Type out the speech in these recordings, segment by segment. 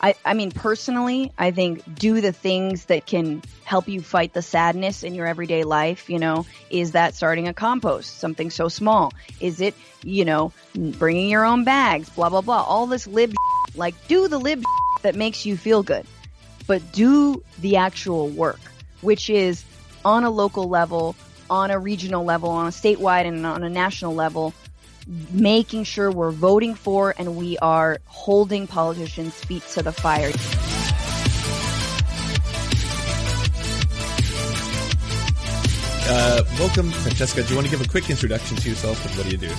I, I mean, personally, I think do the things that can help you fight the sadness in your everyday life. You know, is that starting a compost, something so small? Is it, you know, bringing your own bags, blah, blah, blah. All this lib, like, do the lib that makes you feel good, but do the actual work, which is on a local level, on a regional level, on a statewide, and on a national level making sure we're voting for and we are holding politicians' feet to the fire. Uh, welcome, Francesca. Do you want to give a quick introduction to yourself and what do you do?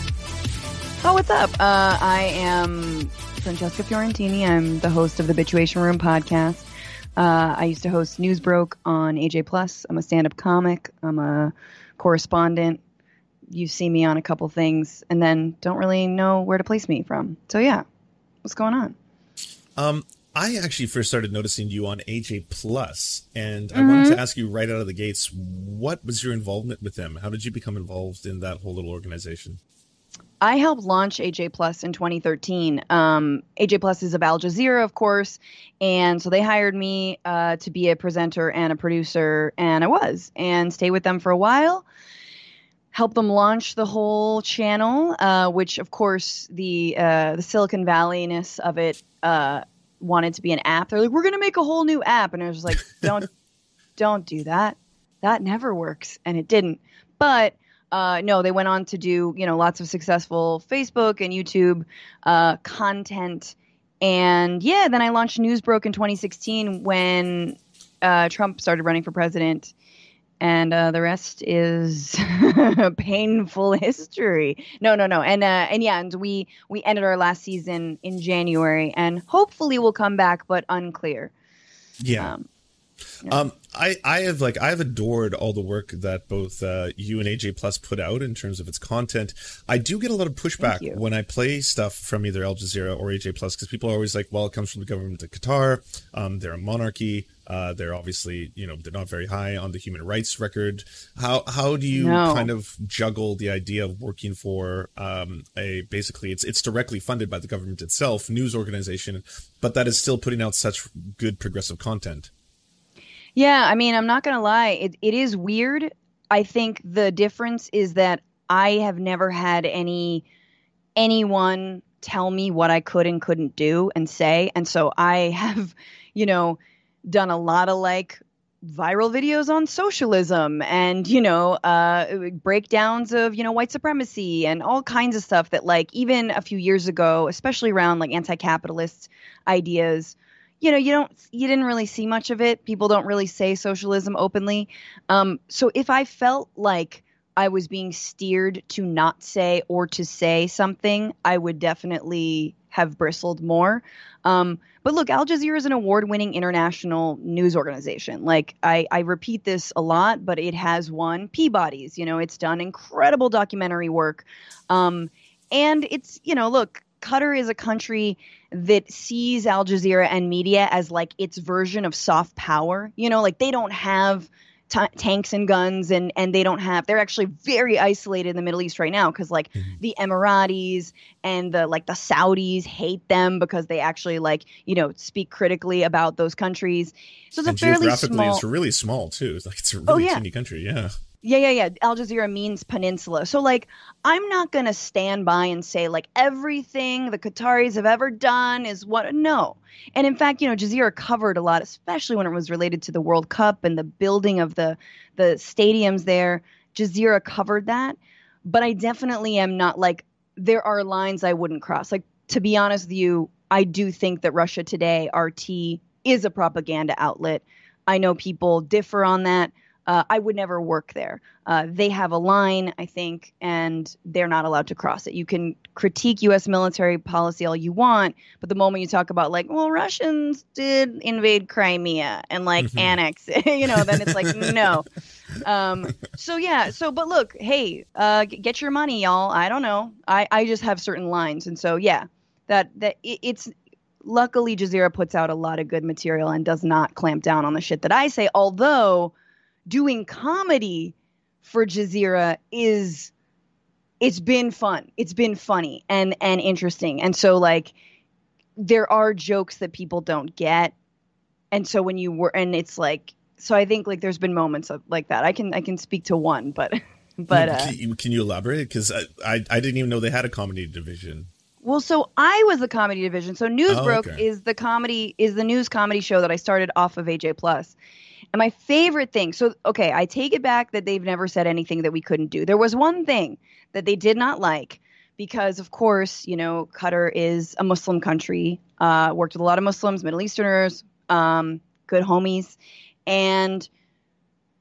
Oh, what's up? Uh, I am Francesca Fiorentini. I'm the host of the Bitchuation Room podcast. Uh, I used to host Newsbroke on AJ Plus. I'm a stand-up comic. I'm a correspondent you see me on a couple things and then don't really know where to place me from. So yeah, what's going on? Um, I actually first started noticing you on AJ Plus, and I mm-hmm. wanted to ask you right out of the gates, what was your involvement with them? How did you become involved in that whole little organization? I helped launch AJ Plus in 2013. Um, AJ Plus is of Al Jazeera, of course, and so they hired me uh, to be a presenter and a producer, and I was, and stayed with them for a while help them launch the whole channel, uh, which of course the uh, the Silicon Valleyness of it uh, wanted to be an app. They're like, we're gonna make a whole new app, and I was like, don't don't do that. That never works, and it didn't. But uh, no, they went on to do you know lots of successful Facebook and YouTube uh, content, and yeah, then I launched Newsbroke in 2016 when uh, Trump started running for president and uh, the rest is painful history. No, no, no, and uh, and yeah, and we we ended our last season in January, and hopefully we'll come back, but unclear. Yeah. Um, yeah. Um, I, I have like I have adored all the work that both uh, you and AJ Plus put out in terms of its content. I do get a lot of pushback when I play stuff from either Al Jazeera or AJ Plus because people are always like, "Well, it comes from the government of Qatar. Um, they're a monarchy. Uh, they're obviously, you know, they're not very high on the human rights record. How how do you no. kind of juggle the idea of working for um, a basically it's it's directly funded by the government itself, news organization, but that is still putting out such good progressive content? Yeah, I mean, I'm not gonna lie, it it is weird. I think the difference is that I have never had any anyone tell me what I could and couldn't do and say, and so I have, you know done a lot of like viral videos on socialism and you know uh, breakdowns of you know white supremacy and all kinds of stuff that like even a few years ago especially around like anti-capitalist ideas you know you don't you didn't really see much of it. People don't really say socialism openly. Um, so if i felt like i was being steered to not say or to say something i would definitely have bristled more um, but look, Al Jazeera is an award winning international news organization. Like, I, I repeat this a lot, but it has won Peabody's. You know, it's done incredible documentary work. Um, and it's, you know, look, Qatar is a country that sees Al Jazeera and media as like its version of soft power. You know, like they don't have t- tanks and guns and and they don't have they're actually very isolated in the Middle East right now because like mm-hmm. the Emiratis and the like the Saudis hate them because they actually like you know speak critically about those countries. So it's and a fairly geographically small. It's really small too. It's like it's a really oh, yeah. teeny country. Yeah. Yeah, yeah, yeah. Al Jazeera means peninsula. So, like, I'm not going to stand by and say, like, everything the Qataris have ever done is what. No. And in fact, you know, Jazeera covered a lot, especially when it was related to the World Cup and the building of the, the stadiums there. Jazeera covered that. But I definitely am not like, there are lines I wouldn't cross. Like, to be honest with you, I do think that Russia Today, RT, is a propaganda outlet. I know people differ on that uh, I would never work there. Uh, they have a line, I think, and they're not allowed to cross it. You can critique U.S. military policy all you want, but the moment you talk about like, well, Russians did invade Crimea and like mm-hmm. annex, you know, then it's like no. Um, so yeah, so but look, hey, uh, get your money, y'all. I don't know. I I just have certain lines, and so yeah, that that it, it's luckily Jazeera puts out a lot of good material and does not clamp down on the shit that I say, although doing comedy for Jazeera is it's been fun. It's been funny and and interesting. And so like there are jokes that people don't get, and so when you were, and it's like, so I think like there's been moments of like that. I can I can speak to one, but but uh, can, you, can you elaborate? Because I, I I didn't even know they had a comedy division. Well, so I was the comedy division. So Newsbroke oh, okay. is the comedy is the news comedy show that I started off of AJ Plus. And my favorite thing, so okay, I take it back that they've never said anything that we couldn't do. There was one thing that they did not like because, of course, you know, Qatar is a Muslim country. Uh, worked with a lot of Muslims, Middle Easterners, um, good homies, and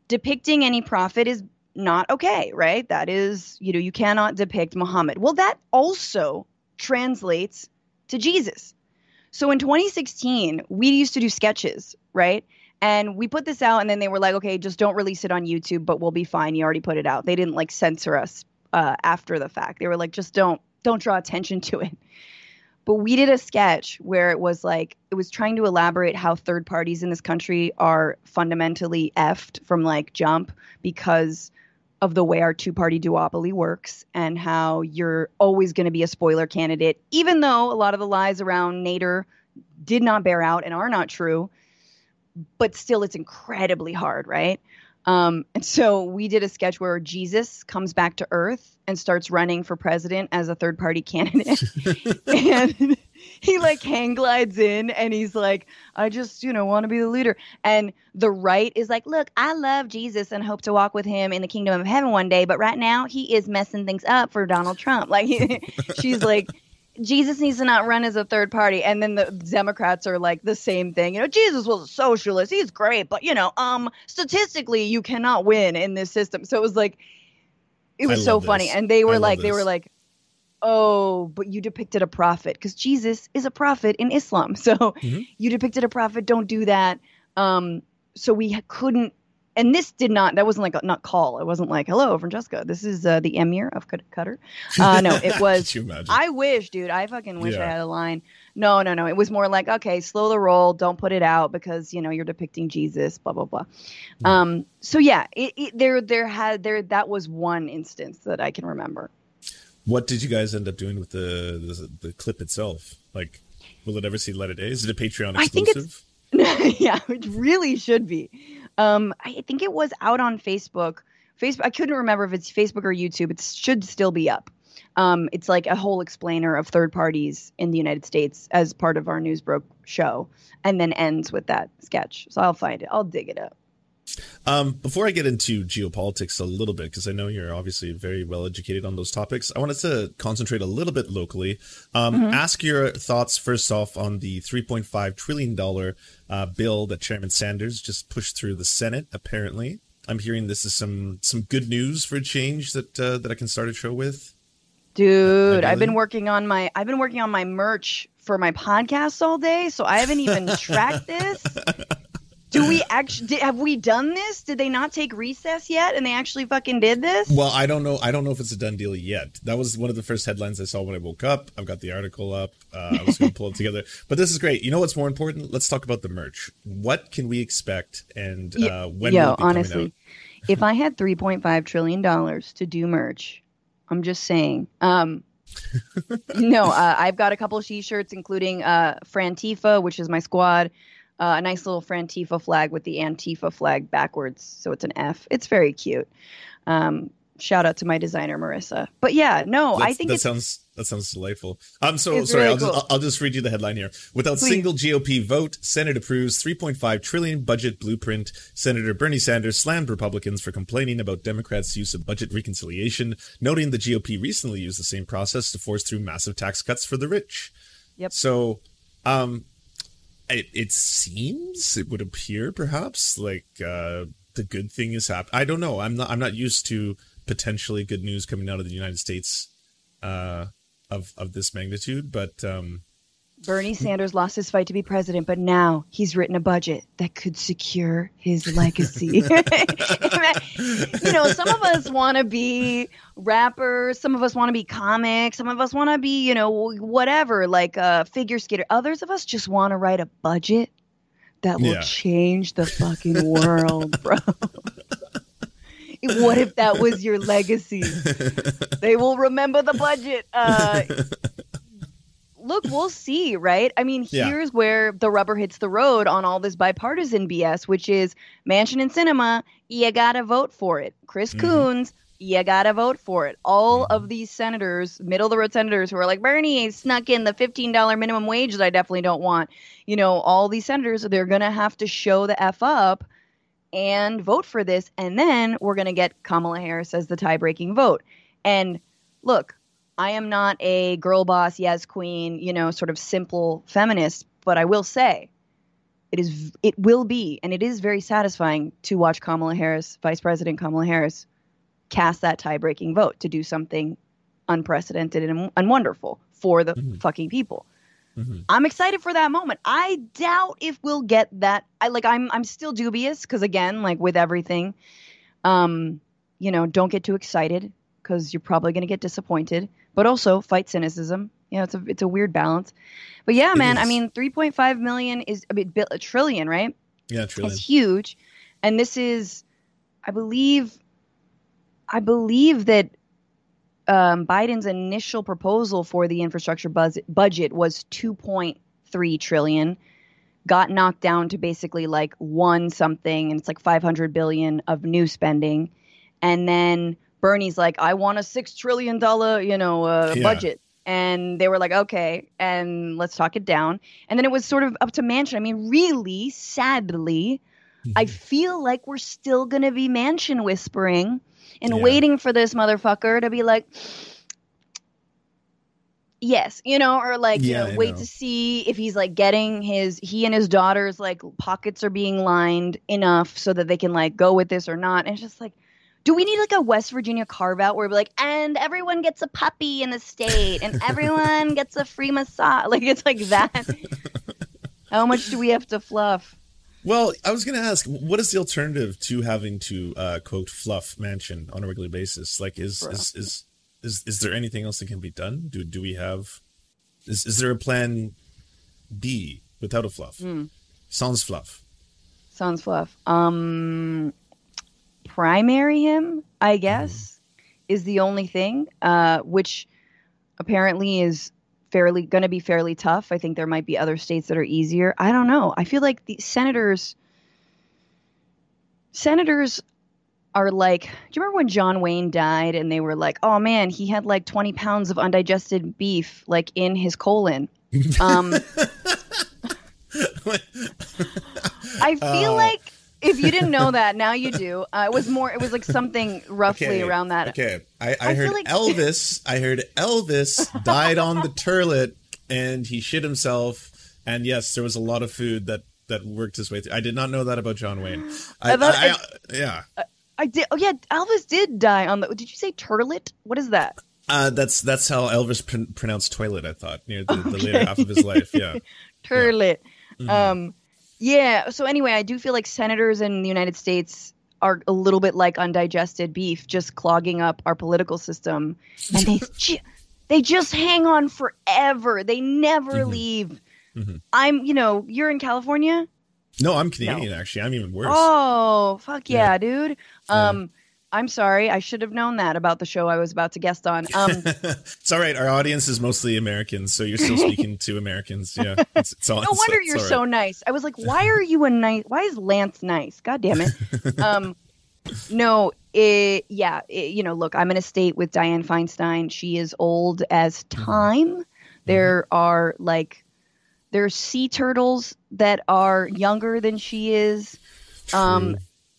depicting any prophet is not okay, right? That is, you know, you cannot depict Muhammad. Well, that also translates to Jesus. So in 2016, we used to do sketches, right? And we put this out, and then they were like, okay, just don't release it on YouTube, but we'll be fine. You already put it out. They didn't like censor us uh, after the fact. They were like, just don't don't draw attention to it. But we did a sketch where it was like it was trying to elaborate how third parties in this country are fundamentally effed from like jump because of the way our two party duopoly works and how you're always going to be a spoiler candidate, even though a lot of the lies around Nader did not bear out and are not true. But still, it's incredibly hard, right? Um, and so we did a sketch where Jesus comes back to Earth and starts running for president as a third party candidate. and he like hang glides in and he's like, I just, you know, want to be the leader. And the right is like, look, I love Jesus and hope to walk with him in the kingdom of heaven one day, but right now he is messing things up for Donald Trump. Like she's like, Jesus needs to not run as a third party. And then the Democrats are like the same thing. You know, Jesus was a socialist. He's great, but you know, um, statistically, you cannot win in this system. So it was like, it was so funny. And they were like, they were like, oh, but you depicted a prophet because Jesus is a prophet in Islam. So mm-hmm. you depicted a prophet. Don't do that. Um, so we couldn't. And this did not. That wasn't like a not call. It wasn't like hello, Francesca. This is uh, the emir of Qatar. Uh, no, it was. I wish, dude. I fucking wish yeah. I had a line. No, no, no. It was more like okay, slow the roll. Don't put it out because you know you're depicting Jesus. Blah blah blah. Mm-hmm. Um. So yeah, it, it, there there had there that was one instance that I can remember. What did you guys end up doing with the the, the clip itself? Like, will it ever see light of day? Is it a Patreon exclusive? yeah, it really should be. Um, I think it was out on Facebook. Facebook. I couldn't remember if it's Facebook or YouTube. It should still be up. Um, it's like a whole explainer of third parties in the United States as part of our Newsbroke show, and then ends with that sketch. So I'll find it. I'll dig it up. Um, before I get into geopolitics a little bit, because I know you're obviously very well educated on those topics, I wanted to concentrate a little bit locally. Um, mm-hmm. Ask your thoughts first off on the 3.5 trillion dollar uh, bill that Chairman Sanders just pushed through the Senate. Apparently, I'm hearing this is some some good news for a change that uh, that I can start a show with. Dude, I've been working on my I've been working on my merch for my podcast all day, so I haven't even tracked this. Do we actually have we done this? Did they not take recess yet and they actually fucking did this? Well, I don't know. I don't know if it's a done deal yet. That was one of the first headlines I saw when I woke up. I've got the article up. Uh, I was going to pull it together. But this is great. You know what's more important? Let's talk about the merch. What can we expect and uh, when Yo, honestly, if I had 3.5 trillion dollars to do merch, I'm just saying. Um, no, uh, I've got a couple of t-shirts, including uh, Frantifa, which is my squad uh, a nice little Frantifa flag with the Antifa flag backwards, so it's an F. It's very cute. Um, shout out to my designer Marissa. But yeah, no, That's, I think that sounds that sounds delightful. I'm so sorry. Really I'll cool. just I'll just read you the headline here. Without Please. single GOP vote, Senate approves 3.5 trillion budget blueprint. Senator Bernie Sanders slammed Republicans for complaining about Democrats' use of budget reconciliation, noting the GOP recently used the same process to force through massive tax cuts for the rich. Yep. So, um, it, it seems it would appear perhaps like uh, the good thing is happening. I don't know. I'm not. I'm not used to potentially good news coming out of the United States uh, of of this magnitude, but um, Bernie Sanders lost his fight to be president, but now he's written a budget that could secure his legacy. you know, some of us want to be rappers, some of us want to be comics, some of us want to be, you know, whatever, like a figure skater. Others of us just want to write a budget that will yeah. change the fucking world, bro. what if that was your legacy? they will remember the budget. Uh, look, we'll see, right? I mean, here's where the rubber hits the road on all this bipartisan BS, which is Manchin and Sinema, you gotta vote for it. Chris mm-hmm. Coons, you gotta vote for it. All mm-hmm. of these senators, middle of the road senators who are like, Bernie snuck in the $15 minimum wage that I definitely don't want. You know, all these senators, they're gonna have to show the F up and vote for this. And then we're gonna get Kamala Harris as the tie breaking vote. And look, I am not a girl boss, yes, queen, you know, sort of simple feminist, but I will say it is it will be and it is very satisfying to watch Kamala Harris, Vice President Kamala Harris, cast that tie-breaking vote to do something unprecedented and, and wonderful for the mm-hmm. fucking people. Mm-hmm. I'm excited for that moment. I doubt if we'll get that. I like I'm I'm still dubious because again, like with everything, um, you know, don't get too excited because you're probably going to get disappointed but also fight cynicism. You know, it's a it's a weird balance. But yeah, it man, is. I mean, 3.5 million is a bit a trillion, right? Yeah, trillion. It's huge. And this is I believe I believe that um, Biden's initial proposal for the infrastructure buzz- budget was 2.3 trillion, got knocked down to basically like one something, and it's like 500 billion of new spending, and then Bernie's like, I want a six trillion dollar, you know, uh, yeah. budget. And they were like, okay, and let's talk it down. And then it was sort of up to Manchin. I mean, really, sadly, mm-hmm. I feel like we're still gonna be Manchin whispering and yeah. waiting for this motherfucker to be like, yes, you know, or like, yeah, you know, wait know. to see if he's like getting his he and his daughter's like pockets are being lined enough so that they can like go with this or not. And it's just like do we need like a West Virginia carve out where we're like, and everyone gets a puppy in the state and everyone gets a free massage? Like it's like that. How much do we have to fluff? Well, I was going to ask, what is the alternative to having to uh, quote fluff Manchin on a regular basis? Like, is is, is is is there anything else that can be done? Do do we have? Is is there a plan B without a fluff? Mm. Sans fluff. Sans fluff. Um, primary him, I mm-hmm. guess, is the only thing, uh, which apparently is fairly going to be fairly tough. I think there might be other states that are easier. I don't know. I feel like the senators senators are like, do you remember when John Wayne died and they were like, "Oh man, he had like 20 pounds of undigested beef like in his colon." Um I feel uh, like if you didn't know that, now you do. Uh, it was more. It was like something roughly okay, around that. Okay, I, I, I heard like... Elvis. I heard Elvis died on the toilet and he shit himself. And yes, there was a lot of food that that worked his way through. I did not know that about John Wayne. I, about, I, yeah. I did. Oh yeah, Elvis did die on the. Did you say turlet? What is that? Uh, that's that's how Elvis pr- pronounced toilet. I thought near the, okay. the, later half of his life. Yeah, turlet. Yeah. Mm-hmm. Um, yeah. So anyway, I do feel like senators in the United States are a little bit like undigested beef, just clogging up our political system, and they ju- they just hang on forever. They never mm-hmm. leave. Mm-hmm. I'm, you know, you're in California. No, I'm Canadian. No. Actually, I'm even worse. Oh, fuck yeah, yeah. dude. Um, yeah. I'm sorry. I should have known that about the show I was about to guest on. Um, it's all right. Our audience is mostly Americans, so you're still speaking to Americans. Yeah. It's, it's all, no wonder you're so nice. I was like, why are you a nice? Why is Lance nice? God damn it. Um, no, it, yeah. It, you know, look, I'm in a state with Dianne Feinstein. She is old as mm-hmm. time. Mm-hmm. There are like, there's sea turtles that are younger than she is. True. Um,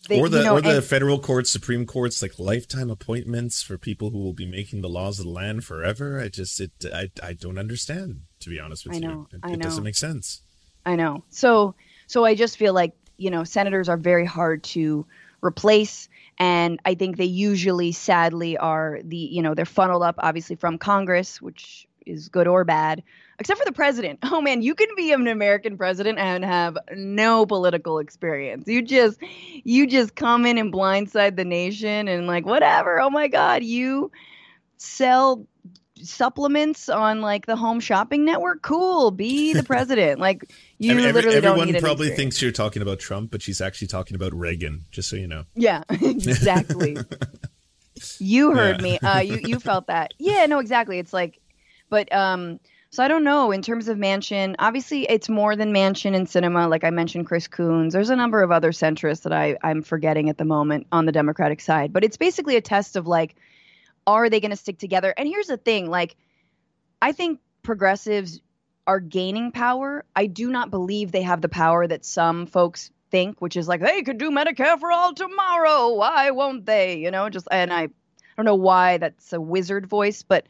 they, or the you know, or the and, federal courts, Supreme Courts, like lifetime appointments for people who will be making the laws of the land forever. I just it I I don't understand to be honest with I know, you. It, I know. it doesn't make sense. I know. So so I just feel like you know senators are very hard to replace and i think they usually sadly are the you know they're funneled up obviously from congress which is good or bad except for the president. Oh man, you can be an American president and have no political experience. You just you just come in and blindside the nation and like whatever. Oh my god, you sell supplements on like the home shopping network? Cool. Be the president. Like you every, literally everyone don't need probably thinks you're talking about trump but she's actually talking about reagan just so you know. Yeah exactly. You heard yeah. me. Uh you you felt that. Yeah no exactly. It's like but um So I don't know in terms of Manchin. Obviously, it's more than Manchin and Sinema. Like I mentioned, Chris Coons. There's a number of other centrists that I I'm forgetting at the moment on the Democratic side. But it's basically a test of like, are they going to stick together? And here's the thing: like, I think progressives are gaining power. I do not believe they have the power that some folks think, which is like they could do Medicare for all tomorrow. Why won't they? You know, just and I, I don't know why that's a wizard voice, but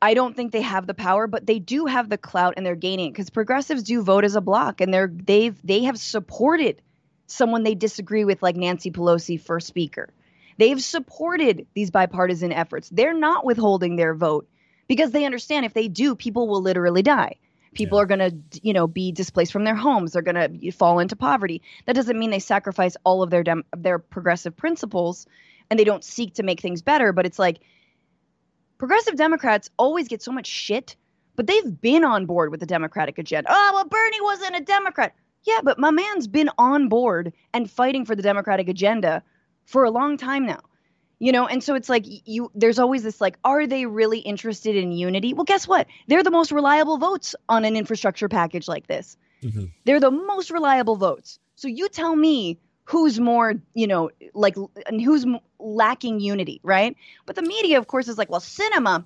I don't think they have the power, but they do have the clout and they're gaining because progressives do vote as a block and they're they've they have supported someone they disagree with like Nancy Pelosi for speaker. They've supported these bipartisan efforts. They're not withholding their vote because they understand if they do, people will literally die. People yeah. are going to, you know, be displaced from their homes. They're going to fall into poverty. That doesn't mean they sacrifice all of their dem- their progressive principles and they don't seek to make things better, but it's like progressive Democrats always get so much shit, but they've been on board with the Democratic agenda. Oh, well, Bernie wasn't a Democrat. Yeah, but my man's been on board and fighting for the Democratic agenda for a long time now. You know, and so it's like you there's always this like are they really interested in unity? Well, guess what? They're the most reliable votes on an infrastructure package like this. Mm-hmm. They're the most reliable votes. So you tell me who's more, you know, like, and who's lacking unity, right? But the media, of course, is like, well, Sinema,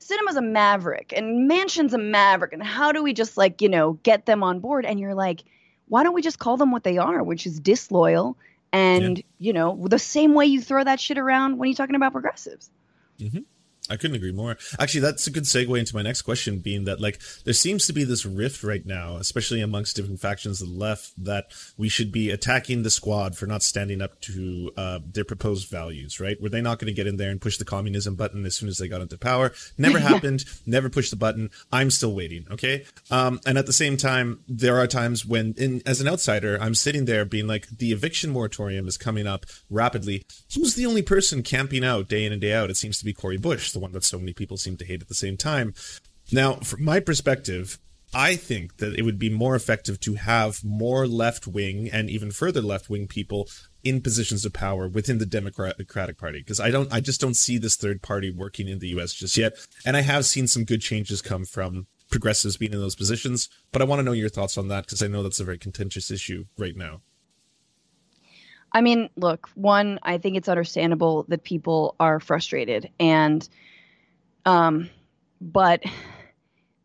Sinema's a maverick and Manchin's a maverick. And how do we just like, you know, get them on board? And you're like, why don't we just call them what they are, which is disloyal and, yeah. you know, the same way you throw that shit around when you're talking about progressives. Mm-hmm. I couldn't agree more. Actually, that's a good segue into my next question, being that like there seems to be this rift right now, especially amongst different factions of the left, that we should be attacking the squad for not standing up to uh, their proposed values. Right? Were they not going to get in there and push the communism button as soon as they got into power? Never happened. Never pushed the button. I'm still waiting. Okay. Um, and at the same time, there are times when, in, as an outsider, I'm sitting there being like, the eviction moratorium is coming up rapidly. Who's the only person camping out day in and day out? It seems to be Cori Bush the one that so many people seem to hate at the same time. Now, from my perspective, I think that it would be more effective to have more left wing and even further left wing people in positions of power within the Democratic Party because I don't I just don't see this third party working in the US just yet and I have seen some good changes come from progressives being in those positions but I want to know your thoughts on that because I know that's a very contentious issue right now. I mean, look, one, I think it's understandable that people are frustrated and um but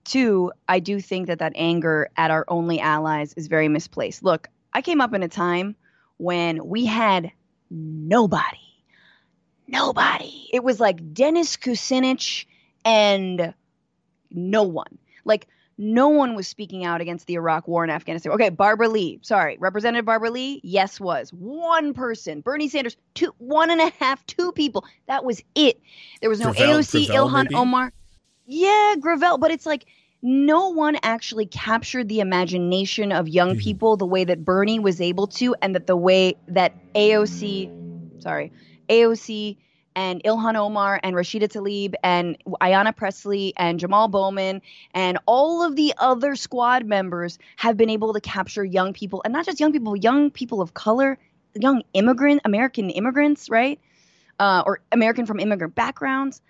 two, I do think that that anger at our only allies is very misplaced. Look, I came up in a time when we had nobody. Nobody. It was like Dennis Kucinich and no one. Like no one was speaking out against the Iraq war in Afghanistan. Okay, Barbara Lee. Sorry, Representative Barbara Lee. Yes, was one person. Bernie Sanders, two, one and a half, two people. That was it. There was no Gravel, AOC, Gravel, Ilhan maybe? Omar. Yeah, Gravel. But it's like no one actually captured the imagination of young mm-hmm. people the way that Bernie was able to, and that the way that AOC, sorry, AOC and Ilhan Omar and Rashida Tlaib and Ayanna Pressley and Jamal Bowman and all of the other squad members have been able to capture young people and not just young people, young people of color, young immigrant, American immigrants, right? Uh, or American from immigrant backgrounds,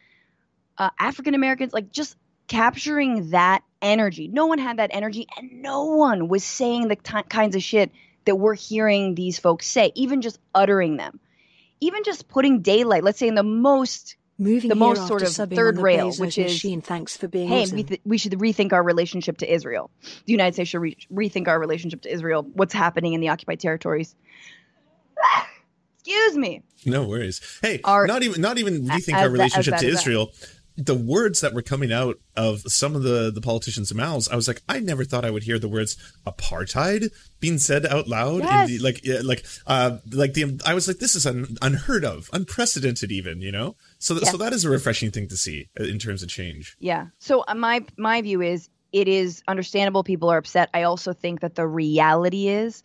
uh, African Americans, like just capturing that energy. No one had that energy and no one was saying the t- kinds of shit that we're hearing these folks say, even just uttering them even just putting daylight, let's say in the most Moving the most sort of third rail, which is machine. Thanks for being hey, awesome. we, th- we should rethink our relationship to Israel. The United States should re- rethink our relationship to Israel. What's happening in the occupied territories? Excuse me. No worries. Hey, our, not even not even rethink our relationship that, to Israel. That the words that were coming out of some of the the politicians' mouths, I was like, I never thought I would hear the words apartheid being said out loud. Yes. The, like, like, uh, like the. I was like, this is un, unheard of, unprecedented, even. You know, so th- yes. so that is a refreshing thing to see uh, in terms of change. Yeah. So uh, my my view is it is understandable people are upset. I also think that the reality is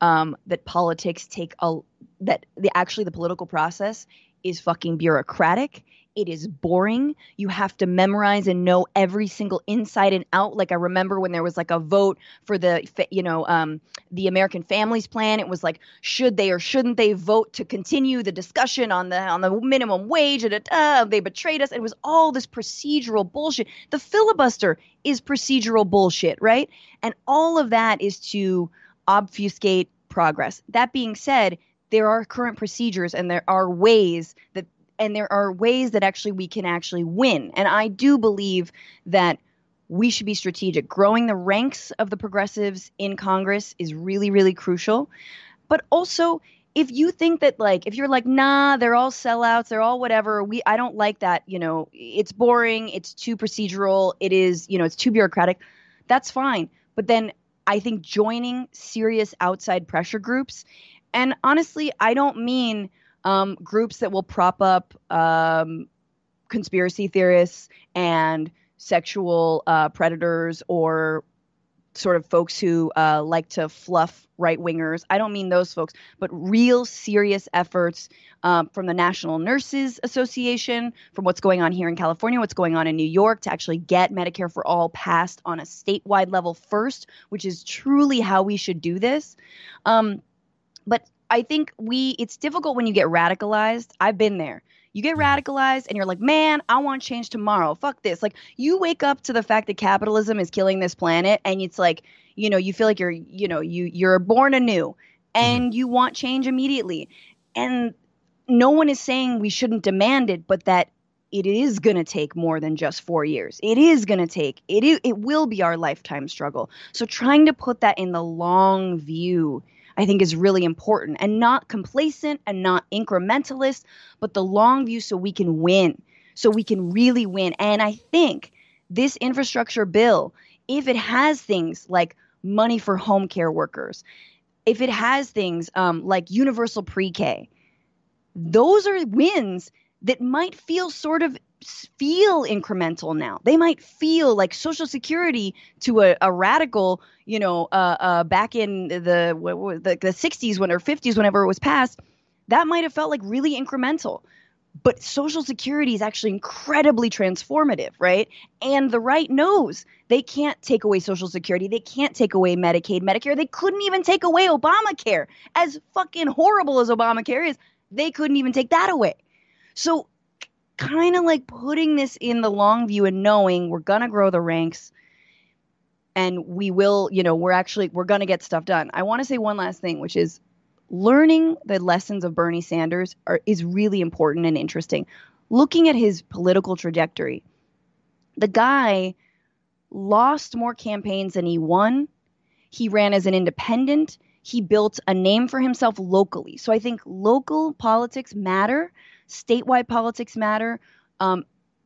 um, that politics take a that the actually the political process is fucking bureaucratic It is boring. You have to memorize and know every single inside and out. Like I remember when there was like a vote for the, you know, um, the American Families Plan. It was like, should they or shouldn't they vote to continue the discussion on the on the minimum wage? They betrayed us. It was all this procedural bullshit. The filibuster is procedural bullshit, right? And all of that is to obfuscate progress. That being said, there are current procedures and there are ways that and there are ways that actually we can actually win. And I do believe that we should be strategic. Growing the ranks of the progressives in Congress is really, really crucial. But also, if you think that like if you're like nah they're all sellouts they're all whatever we i don't like that you know it's boring it's too procedural it is you know it's too bureaucratic that's fine but then i think joining serious outside pressure groups and honestly i don't mean um, groups that will prop up um, conspiracy theorists and sexual uh, predators or sort of folks who uh, like to fluff right wingers. I don't mean those folks, but real serious efforts um, from the National Nurses Association, from what's going on here in California, what's going on in New York to actually get Medicare for All passed on a statewide level first, which is truly how we should do this. Um, but I think we it's difficult when you get radicalized. I've been there. You get mm-hmm. radicalized and you're like, "Man, I want change tomorrow. Fuck this." Like you wake up to the fact that capitalism is killing this planet and it's like, you know, you feel like you're, you know, you you're born anew mm-hmm. and mm-hmm. you want change immediately. And no one is saying we shouldn't demand it, but that it is going to take more than just 4 years. It is going to take it it will be our lifetime struggle. So trying to put that in the long view I think is really important and not complacent and not incrementalist, but the long view so we can win, so we can really win. And I think this infrastructure bill, if it has things like money for home care workers, if it has things um, like universal pre K, those are wins that might feel sort of feel incremental now. They might feel like Social Security to a, a radical, you know, uh, uh, back in the, the the 60s when or 50s, whenever it was passed, that might have felt like really incremental. But Social Security is actually incredibly transformative, right? And the right knows they can't take away Social Security. They can't take away Medicaid, Medicare. They couldn't even take away Obamacare. As fucking horrible as Obamacare is, they couldn't even take that away. So kind of like putting this in the long view and knowing we're going to grow the ranks and we will, you know, we're actually we're going to get stuff done. I want to say one last thing, which is learning the lessons of Bernie Sanders are, is really important and interesting. Looking at his political trajectory, the guy lost more campaigns than he won. He ran as an independent. He built a name for himself locally. So I think local politics matter statewide politics matter. Um,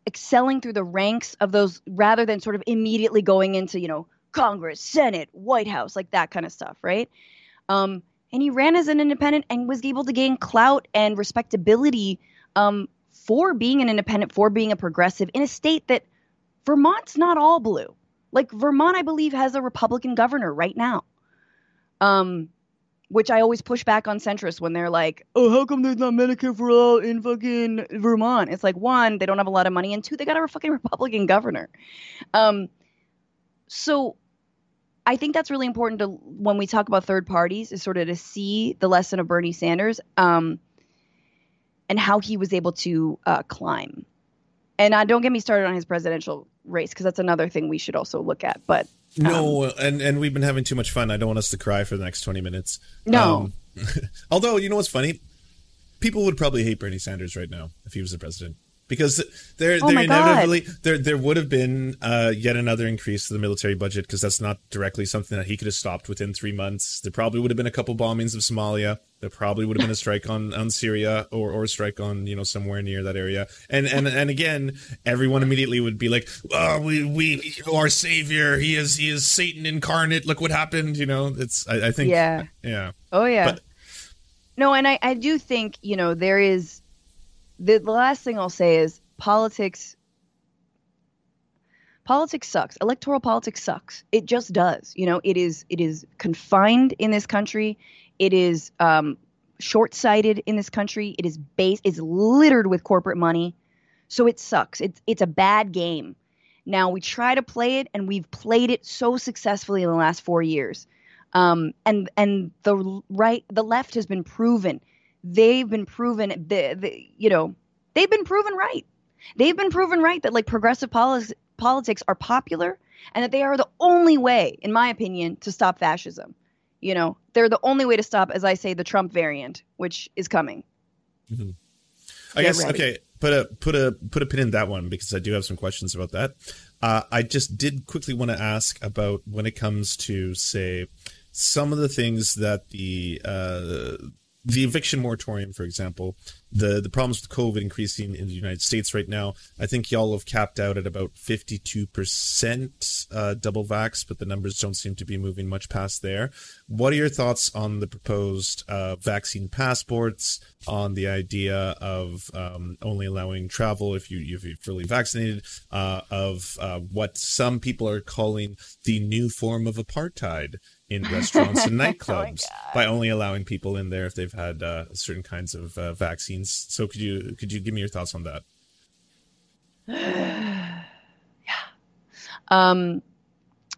excelling through the ranks of those rather than sort of immediately going into, you know, Congress, Senate, White House, like that kind of stuff, right? Um, and he ran as an independent and was able to gain clout and respectability um, for being an independent, for being a progressive in a state that Vermont's not all blue. Like Vermont, I believe, has a Republican governor right now. Um, which I always push back on centrists when they're like, "Oh, how come there's not Medicare for all in fucking Vermont?" It's like one, they don't have a lot of money, and two, they got a fucking Republican governor. Um, so I think that's really important to when we talk about third parties is sort of to see the lesson of Bernie Sanders um, and how he was able to uh, climb. And uh, don't get me started on his presidential race because that's another thing we should also look at. But no, um, and and we've been having too much fun. I don't want us to cry for the next twenty minutes. No. Um, although you know what's funny, people would probably hate Bernie Sanders right now if he was the president because there, oh there inevitably God. there there would have been uh, yet another increase to the military budget because that's not directly something that he could have stopped within three months. There probably would have been a couple bombings of Somalia. There probably would have been a strike on, on Syria or, or a strike on you know somewhere near that area. And and and again, everyone immediately would be like, "Oh, we we our savior. He is he is Satan incarnate. Look what happened." You know, it's I, I think yeah yeah oh yeah. But, no, and I I do think you know there is the, last thing I'll say is politics politics sucks. Electoral politics sucks. It just does. You know, it is it is confined in this country. It is um, short-sighted in this country. It is based. It's littered with corporate money. So it sucks. It's it's a bad game. Now we try to play it, and we've played it so successfully in the last four years. Um, and and the right, the left has been proven. They've been proven. The, the you know they've been proven right. They've been proven right that like progressive politics politics are popular and that they are the only way, in my opinion, to stop fascism. You know, they're the only way to stop, as I say, the Trump variant, which is coming. Mm-hmm. I Get guess ready. okay. Put a put a put a pin in that one because I do have some questions about that. Uh, I just did quickly want to ask about when it comes to say some of the things that the uh, the eviction moratorium, for example, the the problems with COVID increasing in the United States right now. I think y'all have capped out at about fifty two percent uh, double vax, but the numbers don't seem to be moving much past there. What are your thoughts on the proposed uh, vaccine passports? On the idea of um, only allowing travel if you if you're fully vaccinated? Uh, of uh, what some people are calling the new form of apartheid in restaurants and oh nightclubs oh by only allowing people in there if they've had uh, certain kinds of uh, vaccines. So could you could you give me your thoughts on that? yeah. Um,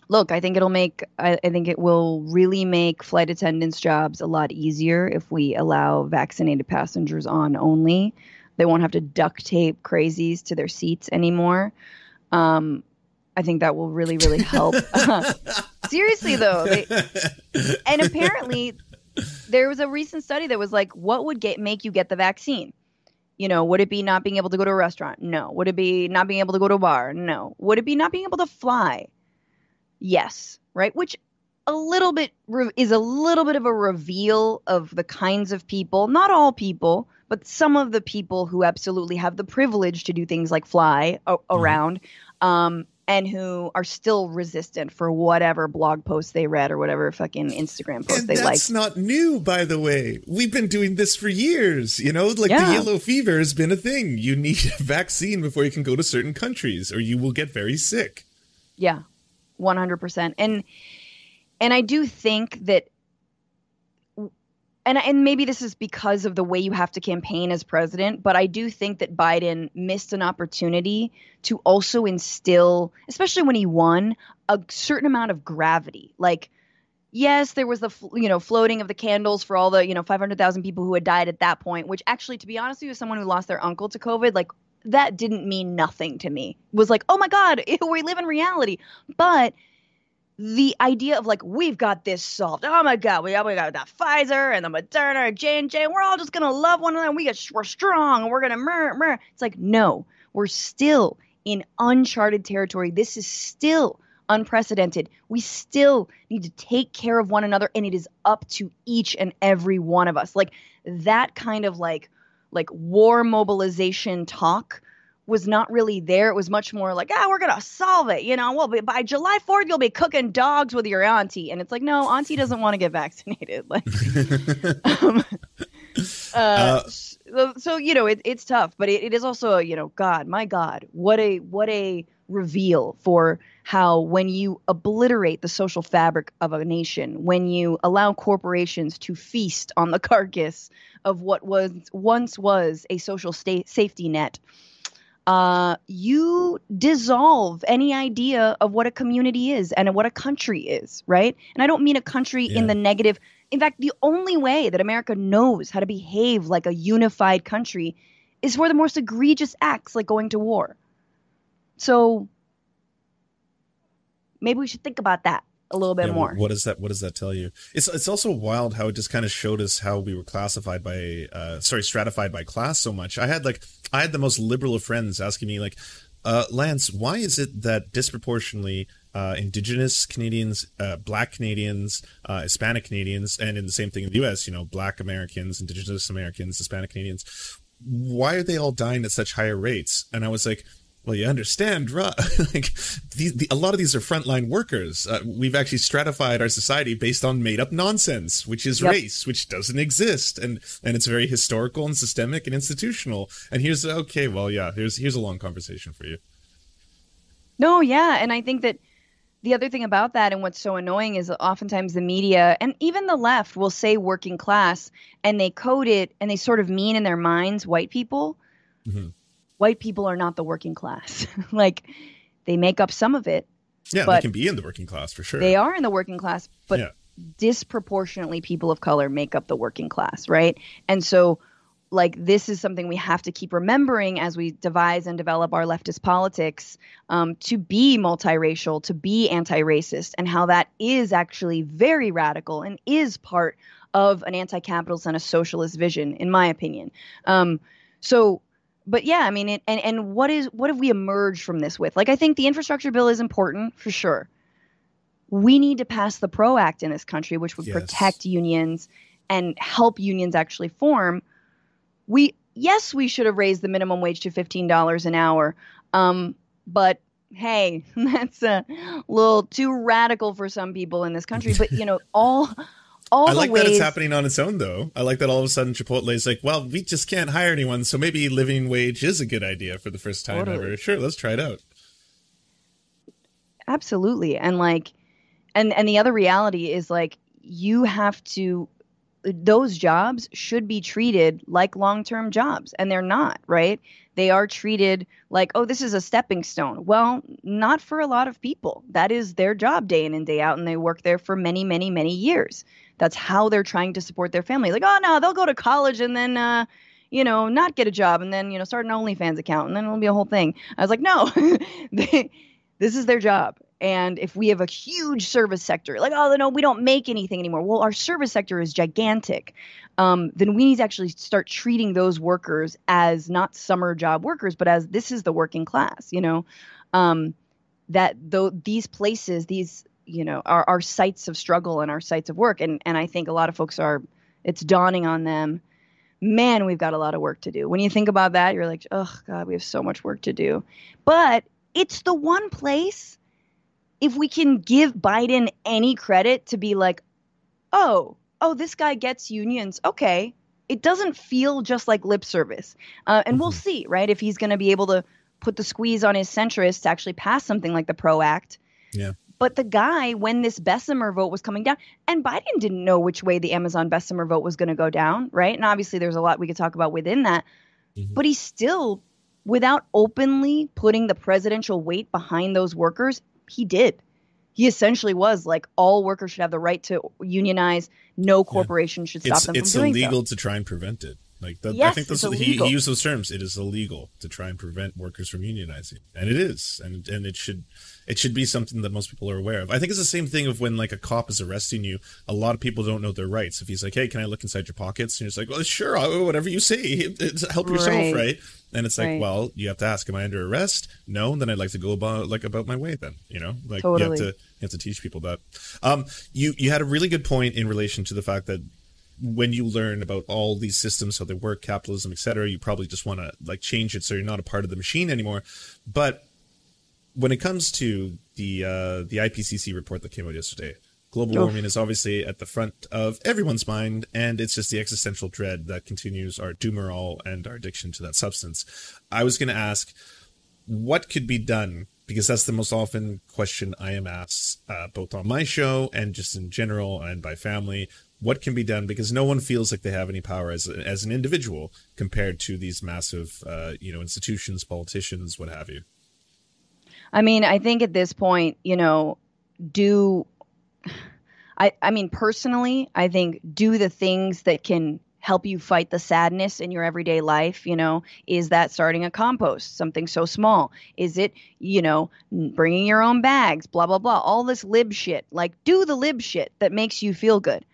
look, I think it'll make I, I think it will really make flight attendants' jobs a lot easier if we allow vaccinated passengers on only. They won't have to duct tape crazies to their seats anymore. Um, I think that will really, really help. Seriously, though, they, and apparently there was a recent study that was like, what would get make you get the vaccine? You know, would it be not being able to go to a restaurant? No. Would it be not being able to go to a bar? No. Would it be not being able to fly? Yes. Right. Which a little bit re- is a little bit of a reveal of the kinds of people, not all people, but some of the people who absolutely have the privilege to do things like fly a- mm-hmm. around. Um, and who are still resistant for whatever blog posts they read or whatever fucking Instagram post and they like. That's not new, by the way. We've been doing this for years. You know, like yeah. the yellow fever has been a thing. You need a vaccine before you can go to certain countries, or you will get very sick. Yeah, one hundred percent. And and I do think that and and maybe this is because of the way you have to campaign as president, but I do think that Biden missed an opportunity to also instill, especially when he won, a certain amount of gravity. Like yes, there was the you know floating of the candles for all the you know 500,000 people who had died at that point, which actually to be honest with you as someone who lost their uncle to COVID, like that didn't mean nothing to me. It was like, "Oh my god, we live in reality." But the idea of like we've got this solved. Oh my god, we, we got that Pfizer and the Moderna J and J. We're all just gonna love one another. We get we're strong and we're gonna murr murr. It's like no, we're still in uncharted territory. This is still unprecedented. We still need to take care of one another, and it is up to each and every one of us. Like that kind of like like war mobilization talk was not really there. It was much more like, ah, we're gonna solve it. You know, well, by July Fourth, you'll be cooking dogs with your auntie, and it's like, no, auntie doesn't want to get vaccinated. Like, um, uh, uh, so, so, you know, it, it's tough, but it, it is also, you know, God, my God, what a what a reveal for how when you obliterate the social fabric of a nation, when you allow corporations to feast on the carcass of what was once was a social state safety net uh, you dissolve any idea of what a community is and what a country is, right? And I don't mean a country yeah. in the negative. In fact, the only way that America knows how to behave like a unified country is for the most egregious acts like going to war. So maybe we should think about that a little bit yeah, more. What does that What does that tell you? It's it's also wild how it just kind of showed us how we were classified by, uh, sorry, stratified by class so much. I had like I had the most liberal of friends asking me like, uh, Lance, why is it that disproportionately uh, Indigenous Canadians, uh, Black Canadians, uh, Hispanic Canadians, and in the same thing in the U.S., you know, Black Americans, Indigenous Americans, Hispanic Canadians, why are they all dying at such higher rates? And I was like, well, you understand, like the, the, a lot of these are frontline workers. Uh, we've actually stratified our society based on made up nonsense, which is yep. race, which doesn't exist, and and it's very historical and systemic and institutional. And here's okay, well, yeah, here's here's a long conversation for you. No, yeah, and I think that the other thing about that and what's so annoying is oftentimes the media and even the left will say working class and they code it and they sort of mean in their minds white people. Mm-hmm white people are not the working class. like they make up some of it. Yeah, they can be in the working class for sure. They are in the working class, but yeah. disproportionately people of color make up the working class, right? And so like this is something we have to keep remembering as we devise and develop our leftist politics um, to be multiracial, to be anti-racist, and how that is actually very radical and is part of an anti-capitalist and a socialist vision, in my opinion. Um, so but yeah, I mean, it, and and what is what have we emerged from this with? Like, I think the infrastructure bill is important for sure. We need to pass the PRO Act in this country, which would yes. protect unions and help unions actually form. We yes, we should have raised the minimum wage to fifteen dollars an hour, um, but hey, that's a little too radical for some people in this country. But you know, all all I like ways... that it's happening on its own, though. I like that all of a sudden Chipotle is like, well, we just can't hire anyone, so maybe living wage is a good idea for the first time totally. ever. Sure, let's try it out. Absolutely, and like, and and the other reality is like you have to those jobs should be treated like long-term jobs and they're not right they are treated like oh this is a stepping stone well not for a lot of people that is their job day in and day out and they work there for many many many years that's how they're trying to support their family. Like, oh no, they'll go to college and then uh, you know, not get a job and then, you know, start an OnlyFans account and then it'll be a whole thing. I was like, no, they, this is their job. And if we have a huge service sector, like, oh, no, we don't make anything anymore. Well, our service sector is gigantic. Um, then we need to actually start treating those workers as not summer job workers, but as this is the working class, you know? Um, that though these places, these you know are, our sites of struggle and our sites of work and and i think a lot of folks are it's dawning on them man we've got a lot of work to do when you think about that you're like oh god we have so much work to do but it's the one place if we can give biden any credit to be like oh oh this guy gets unions okay it doesn't feel just like lip service uh, and mm-hmm. we'll see right if he's going to be able to put the squeeze on his centrists to actually pass something like the pro act yeah but the guy, when this Bessemer vote was coming down, and Biden didn't know which way the Amazon Bessemer vote was going to go down, right? And obviously, there's a lot we could talk about within that. Mm-hmm. But he still, without openly putting the presidential weight behind those workers, he did. He essentially was like, all workers should have the right to unionize. No corporation yeah. should stop it's, them from doing so. It's illegal to try and prevent it. Like the, yes, I think those, he, he, used those terms. It is illegal to try and prevent workers from unionizing, and it is, and and it should it should be something that most people are aware of. I think it's the same thing of when like a cop is arresting you. A lot of people don't know their rights. If he's like, "Hey, can I look inside your pockets?" and you're just like, "Well, sure, I'll, whatever you say. It's, help yourself, right?" right? And it's like, right. well, you have to ask, "Am I under arrest?" No, then I'd like to go about like about my way. Then you know, like totally. you have to you have to teach people that. Um, you you had a really good point in relation to the fact that when you learn about all these systems, how they work, capitalism, etc., you probably just want to like change it so you're not a part of the machine anymore. But when it comes to the uh, the IPCC report that came out yesterday, global Oof. warming is obviously at the front of everyone's mind, and it's just the existential dread that continues our doomerall and our addiction to that substance. I was going to ask, what could be done? Because that's the most often question I am asked, uh, both on my show and just in general, and by family what can be done because no one feels like they have any power as, as an individual compared to these massive uh, you know institutions politicians what have you i mean i think at this point you know do i i mean personally i think do the things that can help you fight the sadness in your everyday life you know is that starting a compost something so small? Is it you know bringing your own bags blah blah blah all this lib shit? Like do the lib shit that makes you feel good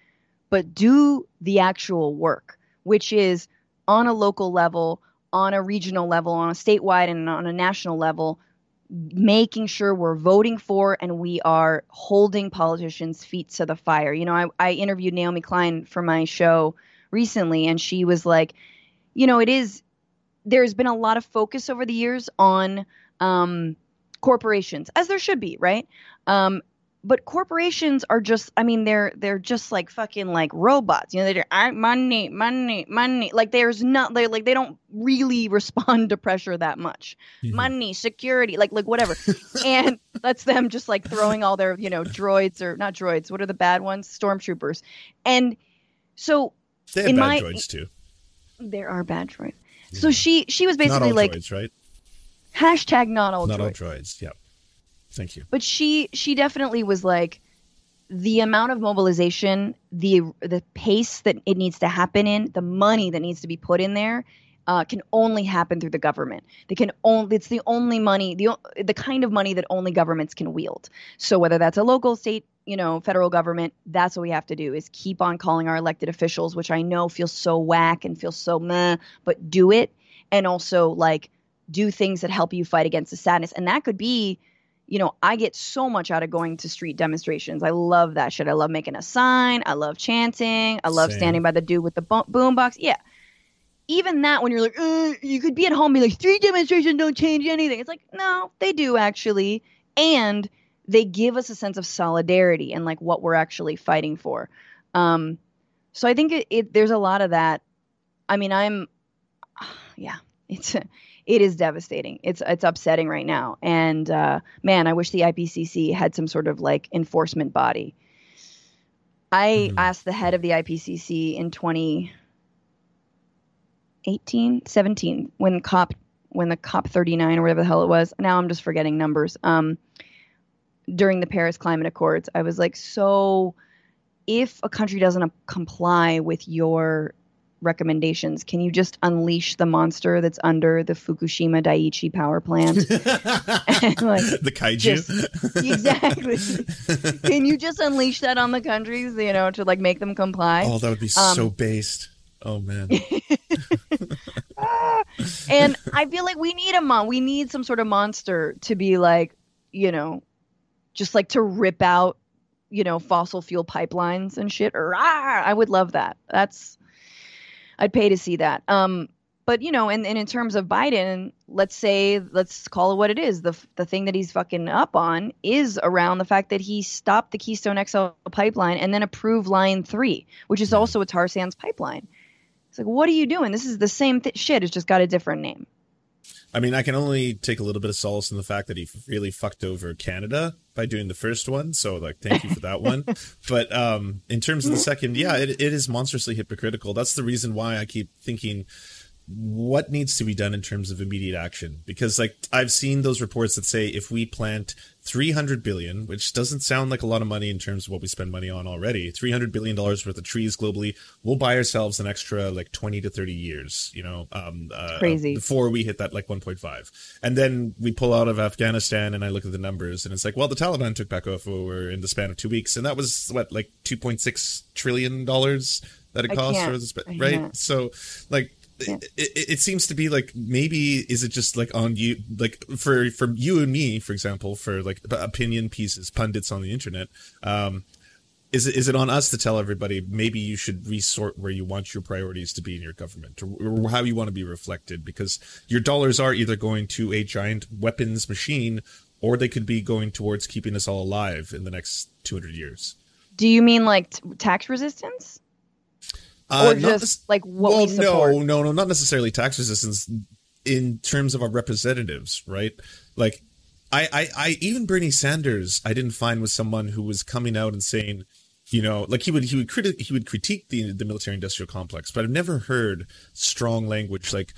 but do the actual work, which is on a local level, on a regional level, on a statewide, and on a national level, making sure we're voting for and we are holding politicians' feet to the fire. You know, I, I interviewed Naomi Klein for my show recently, and she was like, you know, it is, there's been a lot of focus over the years on um, corporations, as there should be, right? Um, but corporations are just i mean they're they're just like fucking like robots you know they're I, money money money like there's not they like they don't really respond to pressure that much mm-hmm. money security like like whatever and that's them just like throwing all their you know droids or not droids what are the bad ones stormtroopers and so they have in bad my, droids too there are bad droids So she she was basically like droids, right? Hashtag not all not droids. all droids. Yep. Thank you. But she she definitely was like the amount of mobilization, the the pace that it needs to happen in, the money that needs to be put in there, uh, can only happen through the government. They can only it's the only money the the kind of money that only governments can wield. So whether that's a local, state, you know, federal government, that's what we have to do is keep on calling our elected officials, which I know feels so whack and feels so meh, but do it and also like do things that help you fight against the sadness. And that could be you know, I get so much out of going to street demonstrations. I love that shit. I love making a sign. I love chanting. I love Same. standing by the dude with the boom box. Yeah even that when you're like uh, you could be at home and be like street demonstrations don't change anything it's like no they do actually and they give us a sense of solidarity and like what we're actually fighting for um so i think it, it there's a lot of that i mean i'm yeah it's it is devastating it's it's upsetting right now and uh man i wish the ipcc had some sort of like enforcement body i mm-hmm. asked the head of the ipcc in 20 18, 17 when COP when the COP 39 or whatever the hell it was. Now I'm just forgetting numbers. Um, during the Paris Climate Accords, I was like, so if a country doesn't comply with your recommendations, can you just unleash the monster that's under the Fukushima Daiichi power plant? like, the kaiju. Just, exactly. can you just unleash that on the countries, you know, to like make them comply? Oh, that would be um, so based. Oh man. and I feel like we need a mon. We need some sort of monster to be like, you know, just like to rip out, you know, fossil fuel pipelines and shit. Rah! I would love that. That's I'd pay to see that. Um, but you know, and, and in terms of Biden, let's say, let's call it what it is. The the thing that he's fucking up on is around the fact that he stopped the Keystone XL pipeline and then approved Line Three, which is also a tar sands pipeline. It's like, what are you doing? This is the same th- shit. It's just got a different name. I mean, I can only take a little bit of solace in the fact that he really fucked over Canada by doing the first one. So, like, thank you for that one. but um, in terms of the second, yeah, it, it is monstrously hypocritical. That's the reason why I keep thinking what needs to be done in terms of immediate action? Because like i've seen those reports that say if we plant 300 billion which doesn't sound like a lot of money in terms of what we spend money on already 300 billion dollars worth of trees globally we'll buy ourselves an extra like 20 to 30 years you know um uh, crazy. before we hit that like 1.5 and then we pull out of afghanistan and i look at the numbers and it's like well the taliban took back over in the span of two weeks and that was what like 2.6 trillion dollars that it cost for the right? so like it, it, seems to be like maybe is it just like on you like for for you and me for example for like opinion pieces pundits on the internet um is it is it on us to tell everybody maybe you should resort where you want your priorities to be in your government or, or how you want to be reflected because your dollars are either going to a giant weapons machine or they could be going towards keeping us all alive in the next 200 years? Do you mean like t- tax resistance uh, or just like what well, we support? No, no, no, not necessarily tax resistance in terms of our representatives, right? Like, I, I, I, even Bernie Sanders, I didn't find was someone who was coming out and saying, you know, like he would, he would critic, he would critique the the military industrial complex, but I've never heard strong language like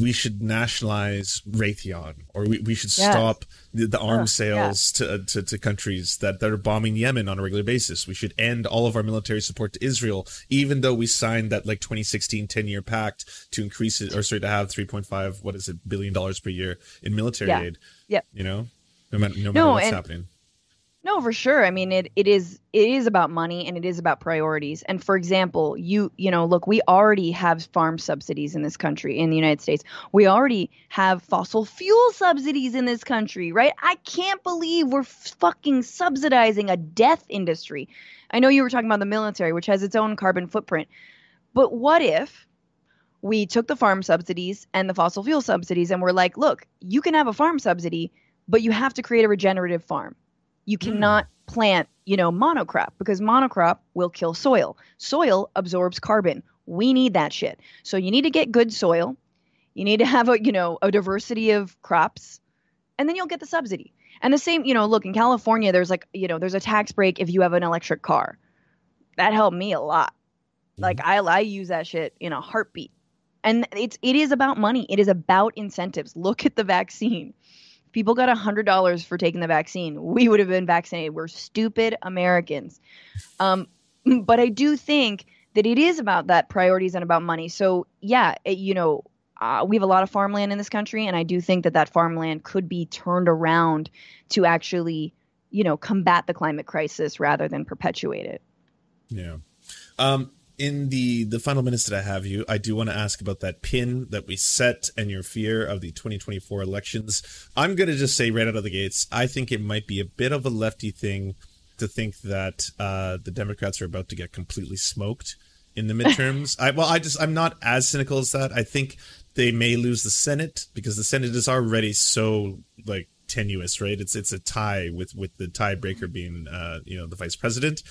we should nationalize Raytheon or we, we should yes. stop the, the arms sales yeah. to, to, to countries that, that are bombing Yemen on a regular basis. We should end all of our military support to Israel, even though we signed that like 2016 10 year pact to increase it or sorry to have 3.5 what is it billion dollars per year in military yeah. aid. Yep. You know, no matter, no matter no, what's and- happening no, for sure. I mean, it it is it is about money and it is about priorities. And for example, you you know, look, we already have farm subsidies in this country in the United States. We already have fossil fuel subsidies in this country, right? I can't believe we're fucking subsidizing a death industry. I know you were talking about the military, which has its own carbon footprint. But what if we took the farm subsidies and the fossil fuel subsidies and we're like, look, you can have a farm subsidy, but you have to create a regenerative farm you hmm. cannot mm. plant, you know, monocrop because monocrop will kill soil. Soil absorbs carbon. We need that shit. So you need to get good soil. You need to have a, you know, a diversity of crops and then you'll get the subsidy. And the same, you know, look in California there's like, you know, there's a tax break if you have an electric car. That helped me a lot. Mm. Like I I use that shit in a heartbeat. And it's it is about money. It is about incentives. Look at the vaccine. People got a hundred dollars for taking the vaccine. We would have been vaccinated. We're stupid Americans. Um, but I do think that it is about that priorities and about money. So yeah, it, you know, uh, we have a lot of farmland in this country, and I do think that that farmland could be turned around to actually, you know, combat the climate crisis rather than perpetuate it. Yeah. Um, in the the final minutes that I have you, I do want to ask about that pin that we set and your fear of the 2024 elections. I'm going to just say right out of the gates, I think it might be a bit of a lefty thing to think that uh, the Democrats are about to get completely smoked in the midterms. I well, I just I'm not as cynical as that. I think they may lose the Senate because the Senate is already so like tenuous, right? It's it's a tie with with the tiebreaker being uh, you know the vice president.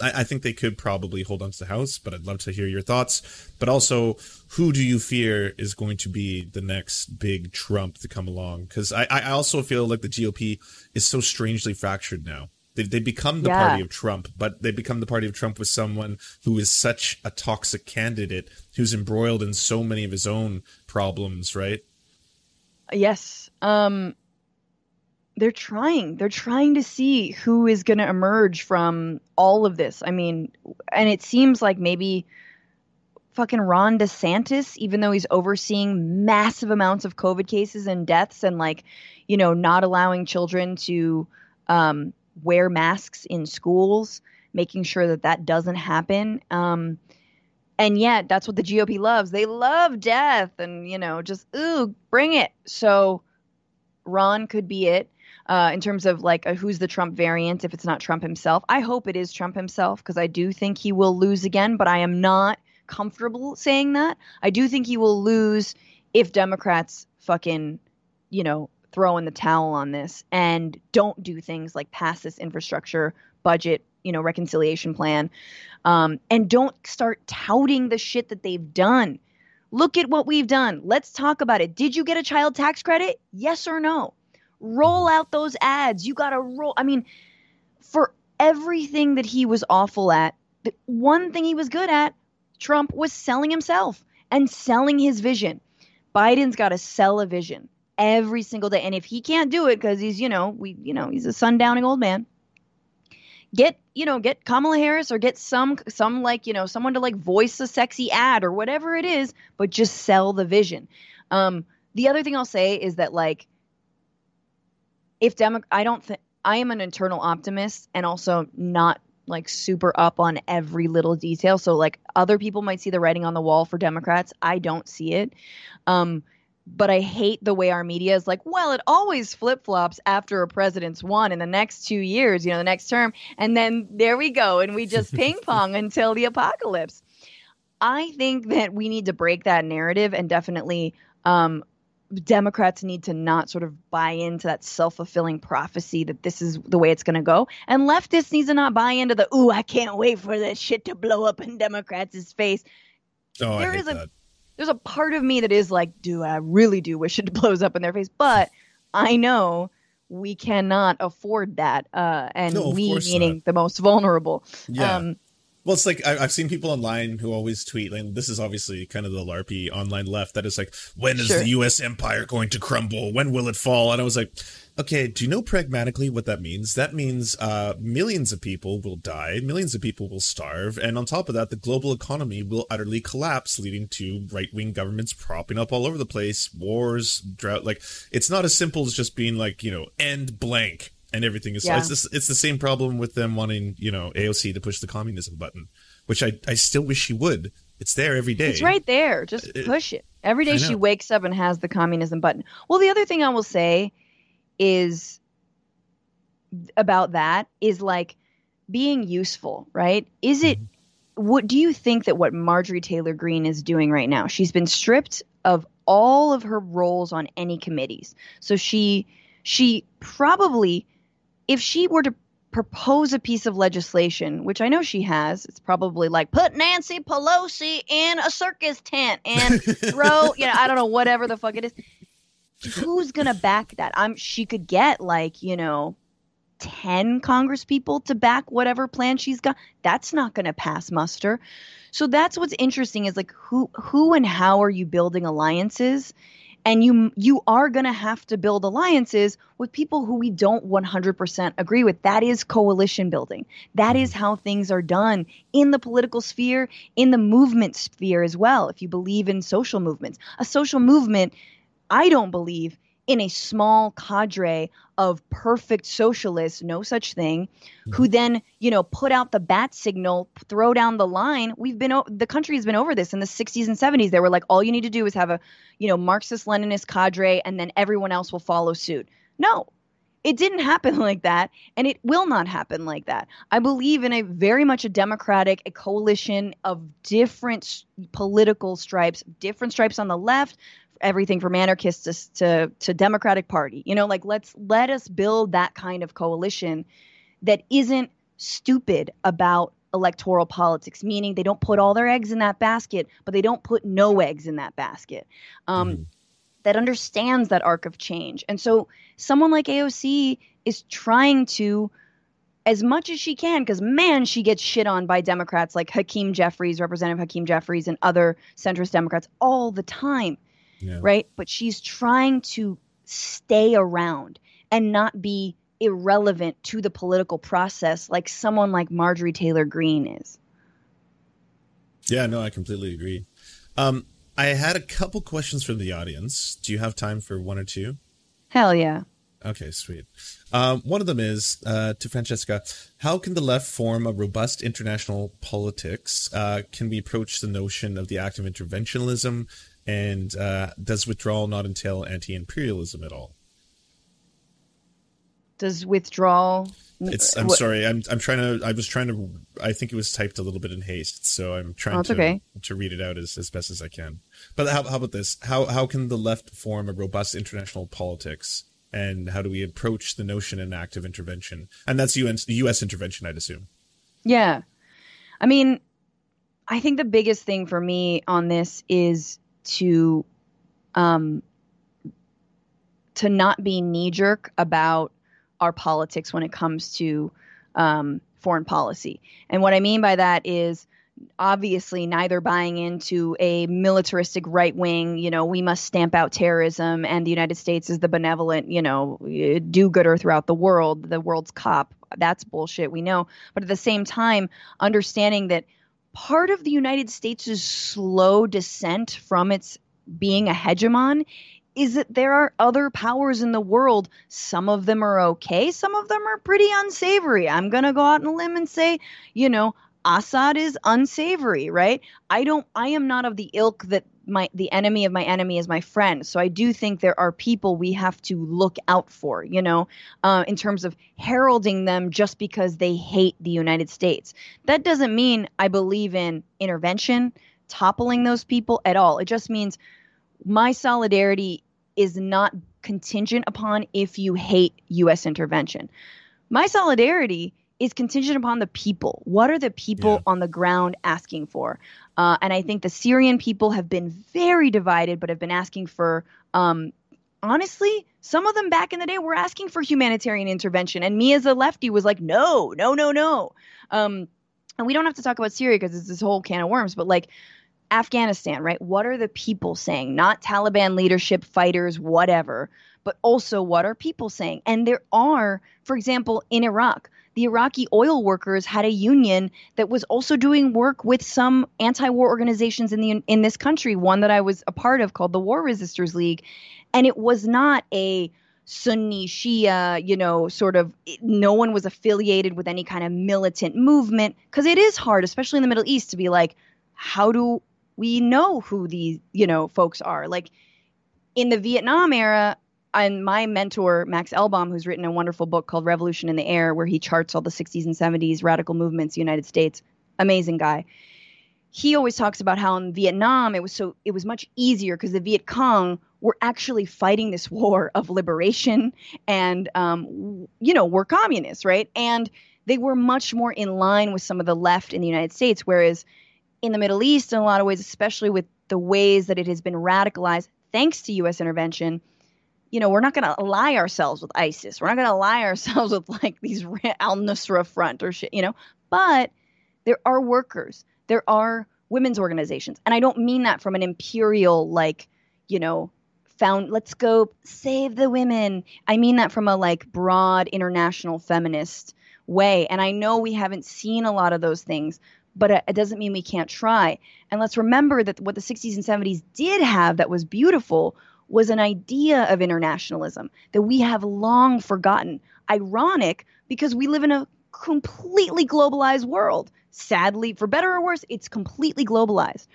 I, I, think they could probably hold on to the House, but I'd love to hear your thoughts. But also, who do you fear is going to be the next big Trump to come along? Because I, I also feel like the GOP is so strangely fractured now. They, they become the yeah. party of Trump, but they become the party of Trump with someone who is such a toxic candidate who's embroiled in so many of his own problems, right? Yes. Um they're trying. They're trying to see who is going to emerge from all of this. I mean, and it seems like maybe fucking Ron DeSantis, even though he's overseeing massive amounts of COVID cases and deaths and like, you know, not allowing children to um, wear masks in schools, making sure that that doesn't happen. Um, and yet, that's what the GOP loves. They love death and, you know, just, ooh, bring it. So Ron could be it. Uh, in terms of like a, who's the Trump variant, if it's not Trump himself, I hope it is Trump himself because I do think he will lose again, but I am not comfortable saying that. I do think he will lose if Democrats fucking, you know, throw in the towel on this and don't do things like pass this infrastructure budget, you know, reconciliation plan, um, and don't start touting the shit that they've done. Look at what we've done. Let's talk about it. Did you get a child tax credit? Yes or no? Roll out those ads. You got to roll. I mean, for everything that he was awful at, the one thing he was good at, Trump was selling himself and selling his vision. Biden's got to sell a vision every single day. And if he can't do it because he's, you know, we, you know, he's a sundowning old man, get, you know, get Kamala Harris or get some, some like, you know, someone to like voice a sexy ad or whatever it is, but just sell the vision. Um, the other thing I'll say is that like, if Demo, I don't think I am an internal optimist and also not like super up on every little detail. So like other people might see the writing on the wall for Democrats. I don't see it. Um, but I hate the way our media is like, well, it always flip flops after a president's won in the next two years, you know, the next term. And then there we go. And we just ping pong until the apocalypse. I think that we need to break that narrative and definitely um, Democrats need to not sort of buy into that self fulfilling prophecy that this is the way it's going to go. And leftists need to not buy into the, ooh, I can't wait for this shit to blow up in Democrats' face. Oh, there is a that there's a part of me that is like, do I really do wish it blows up in their face? But I know we cannot afford that. Uh, and no, we meaning not. the most vulnerable. Yeah. Um, well, it's like I, have seen people online who always tweet, and this is obviously kind of the LARPy online left that is like, when is sure. the U.S. empire going to crumble? When will it fall? And I was like, Okay, do you know pragmatically what that means? That means uh, millions of people will die, millions of people will starve, and on top of that, the global economy will utterly collapse, leading to right wing governments propping up all over the place, wars, drought. Like, it's not as simple as just being like, you know, end blank and everything is. Yeah. It's, this, it's the same problem with them wanting, you know, AOC to push the communism button, which I, I still wish she would. It's there every day. It's right there. Just push it. Every day she wakes up and has the communism button. Well, the other thing I will say is about that is like being useful, right? Is it mm-hmm. what do you think that what Marjorie Taylor Greene is doing right now? She's been stripped of all of her roles on any committees. So she she probably if she were to propose a piece of legislation, which I know she has, it's probably like put Nancy Pelosi in a circus tent and throw, you know, I don't know, whatever the fuck it is. Who's gonna back that? I'm she could get like, you know, 10 congresspeople to back whatever plan she's got. That's not going to pass muster. So that's what's interesting is like who who and how are you building alliances and you you are going to have to build alliances with people who we don't 100% agree with. That is coalition building. That is mm. how things are done in the political sphere in the movement sphere as well if you believe in social movements. A social movement i don't believe in a small cadre of perfect socialists, no such thing, mm-hmm. who then, you know, put out the bat signal, throw down the line. We've been, the country has been over this in the 60s and 70s. They were like, all you need to do is have a, you know, Marxist Leninist cadre and then everyone else will follow suit. No, it didn't happen like that, and it will not happen like that. I believe in a very much a democratic, a coalition of different political stripes, different stripes on the left, everything from anarchists to, to, to Democratic Party. You know, like let's let us build that kind of coalition that isn't stupid about electoral politics, meaning they don't put all their eggs in that basket, but they don't put no eggs in that basket. Um, mm-hmm. That understands that arc of change. And so someone like AOC is trying to as much as she can because man she gets shit on by democrats like hakeem jeffries representative hakeem jeffries and other centrist democrats all the time yeah. right? But she's trying to stay around and not be irrelevant to the political process like someone like Marjorie Taylor Greene is. Yeah, no, I completely agree. Um, I had a couple questions from the audience. Do you have time for one or two? Hell yeah. Okay, sweet. Um, one of them is uh, to Francesca. How can the left form a robust international politics? Uh, can we approach the notion of the act of interventionism and uh, does withdrawal not entail anti-imperialism at all? Does withdrawal? It's. I'm sorry. I'm. I'm trying to. I was trying to. I think it was typed a little bit in haste, so I'm trying oh, to okay. to read it out as, as best as I can. But how, how about this? How how can the left form a robust international politics, and how do we approach the notion and active intervention? And that's UN, U.S. intervention, I'd assume. Yeah, I mean, I think the biggest thing for me on this is to um, to not be knee jerk about our politics when it comes to um, foreign policy. And what I mean by that is obviously neither buying into a militaristic right wing, you know, we must stamp out terrorism and the United States is the benevolent, you know, do gooder throughout the world, the world's cop. That's bullshit, we know. But at the same time, understanding that part of the United States' slow descent from its being a hegemon is that there are other powers in the world. Some of them are okay, some of them are pretty unsavory. I'm going to go out on a limb and say, you know, Assad is unsavory, right? I don't I am not of the ilk that my the enemy of my enemy is my friend. So I do think there are people we have to look out for, you know, uh, in terms of heralding them just because they hate the United States. That doesn't mean I believe in intervention, toppling those people at all. It just means my solidarity is not contingent upon if you hate U.S. intervention. My solidarity is contingent upon the people. What are the people yeah. on the ground asking for? Uh, and I think the Syrian people have been very divided, but have been asking for, um, honestly, some of them back in the day were asking for humanitarian intervention. And me as a lefty was like, no, no, no, no. Um, and we don't have to talk about Syria because it's this whole can of worms, but like, Afghanistan, right? What are the people saying? Not Taliban leadership, fighters, whatever, but also what are people saying? And there are, for example, in Iraq, the Iraqi oil workers had a union that was also doing work with some anti-war organizations in the in this country. One that I was a part of called the War Resisters League, and it was not a Sunni Shia, you know, sort of no one was affiliated with any kind of militant movement because it is hard, especially in the Middle East, to be like, how do we know who these, you know, folks are? Like in the Vietnam era, and my mentor Max Elbaum, who's written a wonderful book called Revolution in the Air, where he charts all the 60s and 70s radical movements, United States, amazing guy. He always talks about how in Vietnam it was so it was much easier because the Viet Cong were actually fighting this war of liberation, and um, you know were communists, right? And they were much more in line with some of the left in the United States, whereas in the Middle East, in a lot of ways, especially with the ways that it has been radicalized thanks to U.S. intervention you know, we're not going to ally ourselves with ISIS. We're not going to ally ourselves with like these Al Nusra Front or shit, you know. But there are workers, there are women's organizations, and I don't mean that from an imperial like, you know, found let's go save the women. I mean that from a like broad international feminist way. And I know we haven't seen a lot of those things, but it doesn't mean we can't try. And let's remember that what the 60s and 70s did have that was beautiful was an idea of internationalism that we have long forgotten. Ironic because we live in a completely globalized world. Sadly, for better or worse, it's completely globalized.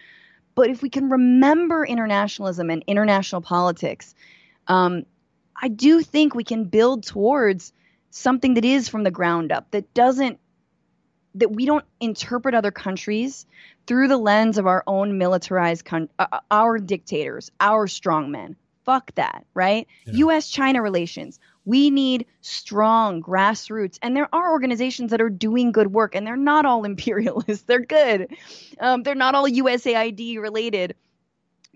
But if we can remember internationalism and international politics, um, I do think we can build towards something that is from the ground up, that doesn't, that we don't interpret other countries through the lens of our own militarized, con- uh, our dictators, our strongmen, fuck that, right? Yeah. US China relations. We need strong grassroots. And there are organizations that are doing good work, and they're not all imperialists. They're good. Um, they're not all USAID related,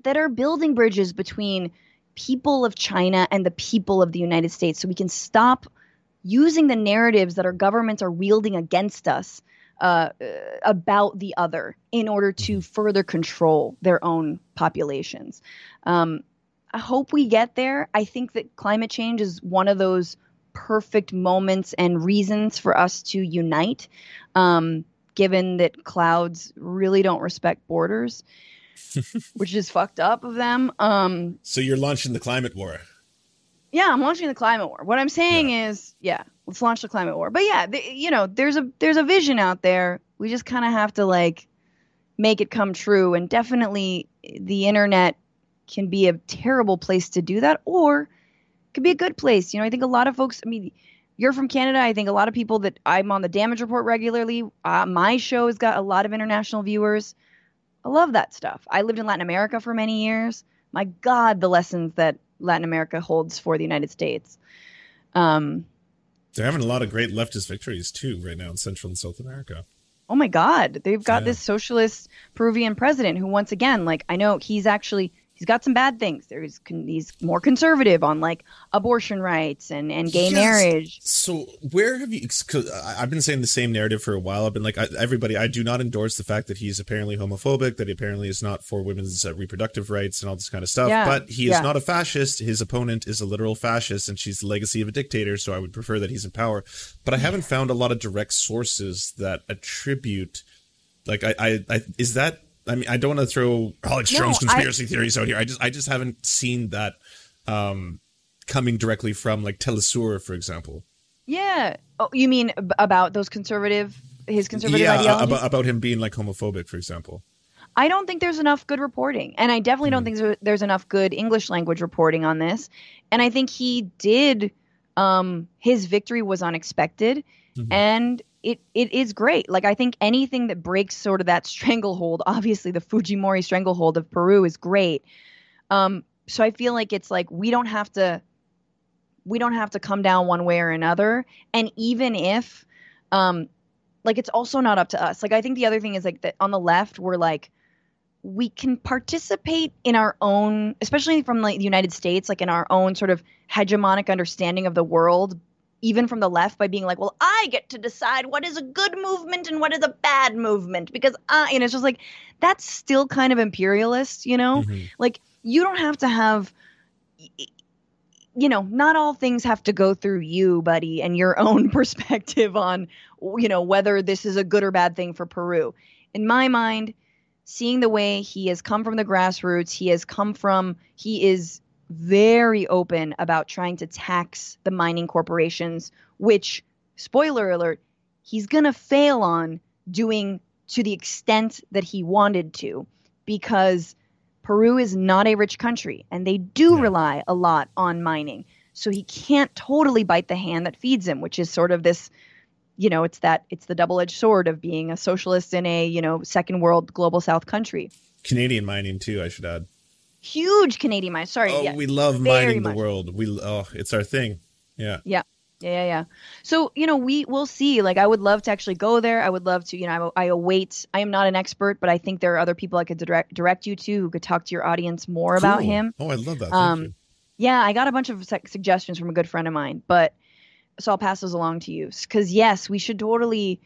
that are building bridges between people of China and the people of the United States so we can stop using the narratives that our governments are wielding against us uh, about the other in order to mm-hmm. further control their own populations. Um, I hope we get there. I think that climate change is one of those perfect moments and reasons for us to unite, um, given that clouds really don't respect borders, which is fucked up of them. Um, so you're launching the climate war. Yeah, I'm launching the climate war. What I'm saying yeah. is, yeah, let's launch the climate war. But yeah, the, you know, there's a there's a vision out there. We just kind of have to like make it come true. And definitely, the internet can be a terrible place to do that or could be a good place. You know, I think a lot of folks, I mean, you're from Canada. I think a lot of people that I'm on the damage report regularly. Uh, my show has got a lot of international viewers. I love that stuff. I lived in Latin America for many years. My God, the lessons that Latin America holds for the United States. Um, They're having a lot of great leftist victories too right now in Central and South America. Oh my God, they've got yeah. this socialist Peruvian president who, once again, like I know he's actually he's got some bad things. There's he's more conservative on like abortion rights and and gay yes. marriage. So where have you? Cause I've been saying the same narrative for a while. I've been like I, everybody. I do not endorse the fact that he's apparently homophobic. That he apparently is not for women's uh, reproductive rights and all this kind of stuff. Yeah. But he is yeah. not a fascist. His opponent is a literal fascist, and she's the legacy of a dictator. So I would prefer that he's in power. But I haven't found a lot of direct sources that attribute. Like I, I, I is that I mean, I don't want to throw Alex no, Jones conspiracy I, theories out here. I just, I just haven't seen that um, coming directly from like Telesur, for example. Yeah. Oh, you mean about those conservative, his conservative yeah, ideologies? About, about him being like homophobic, for example. I don't think there's enough good reporting, and I definitely mm-hmm. don't think there's enough good English language reporting on this. And I think he did. Um, his victory was unexpected, mm-hmm. and it it is great. Like I think anything that breaks sort of that stranglehold, obviously the Fujimori stranglehold of Peru is great. Um, so I feel like it's like we don't have to we don't have to come down one way or another. And even if um like it's also not up to us. Like I think the other thing is like that on the left we're like we can participate in our own especially from like the United States like in our own sort of hegemonic understanding of the world even from the left by being like, well, I get to decide what is a good movement and what is a bad movement because I, and it's just like, that's still kind of imperialist, you know? Mm-hmm. Like, you don't have to have, you know, not all things have to go through you, buddy, and your own perspective on, you know, whether this is a good or bad thing for Peru. In my mind, seeing the way he has come from the grassroots, he has come from, he is very open about trying to tax the mining corporations, which, spoiler alert, he's going to fail on doing to the extent that he wanted to because Peru is not a rich country and they do yeah. rely a lot on mining. So he can't totally bite the hand that feeds him, which is sort of this you know, it's that it's the double-edged sword of being a socialist in a, you know, second world global south country. Canadian mining too, I should add huge Canadian mine. Sorry. Oh, yeah, we love mining the world. We oh, it's our thing. Yeah. Yeah. Yeah, yeah, yeah. So you know, we will see. Like, I would love to actually go there. I would love to. You know, I, I await. I am not an expert, but I think there are other people I could direct direct you to who could talk to your audience more cool. about him. Oh, I love that. Um, Yeah, I got a bunch of suggestions from a good friend of mine, but so I'll pass those along to you. Because yes, we should totally,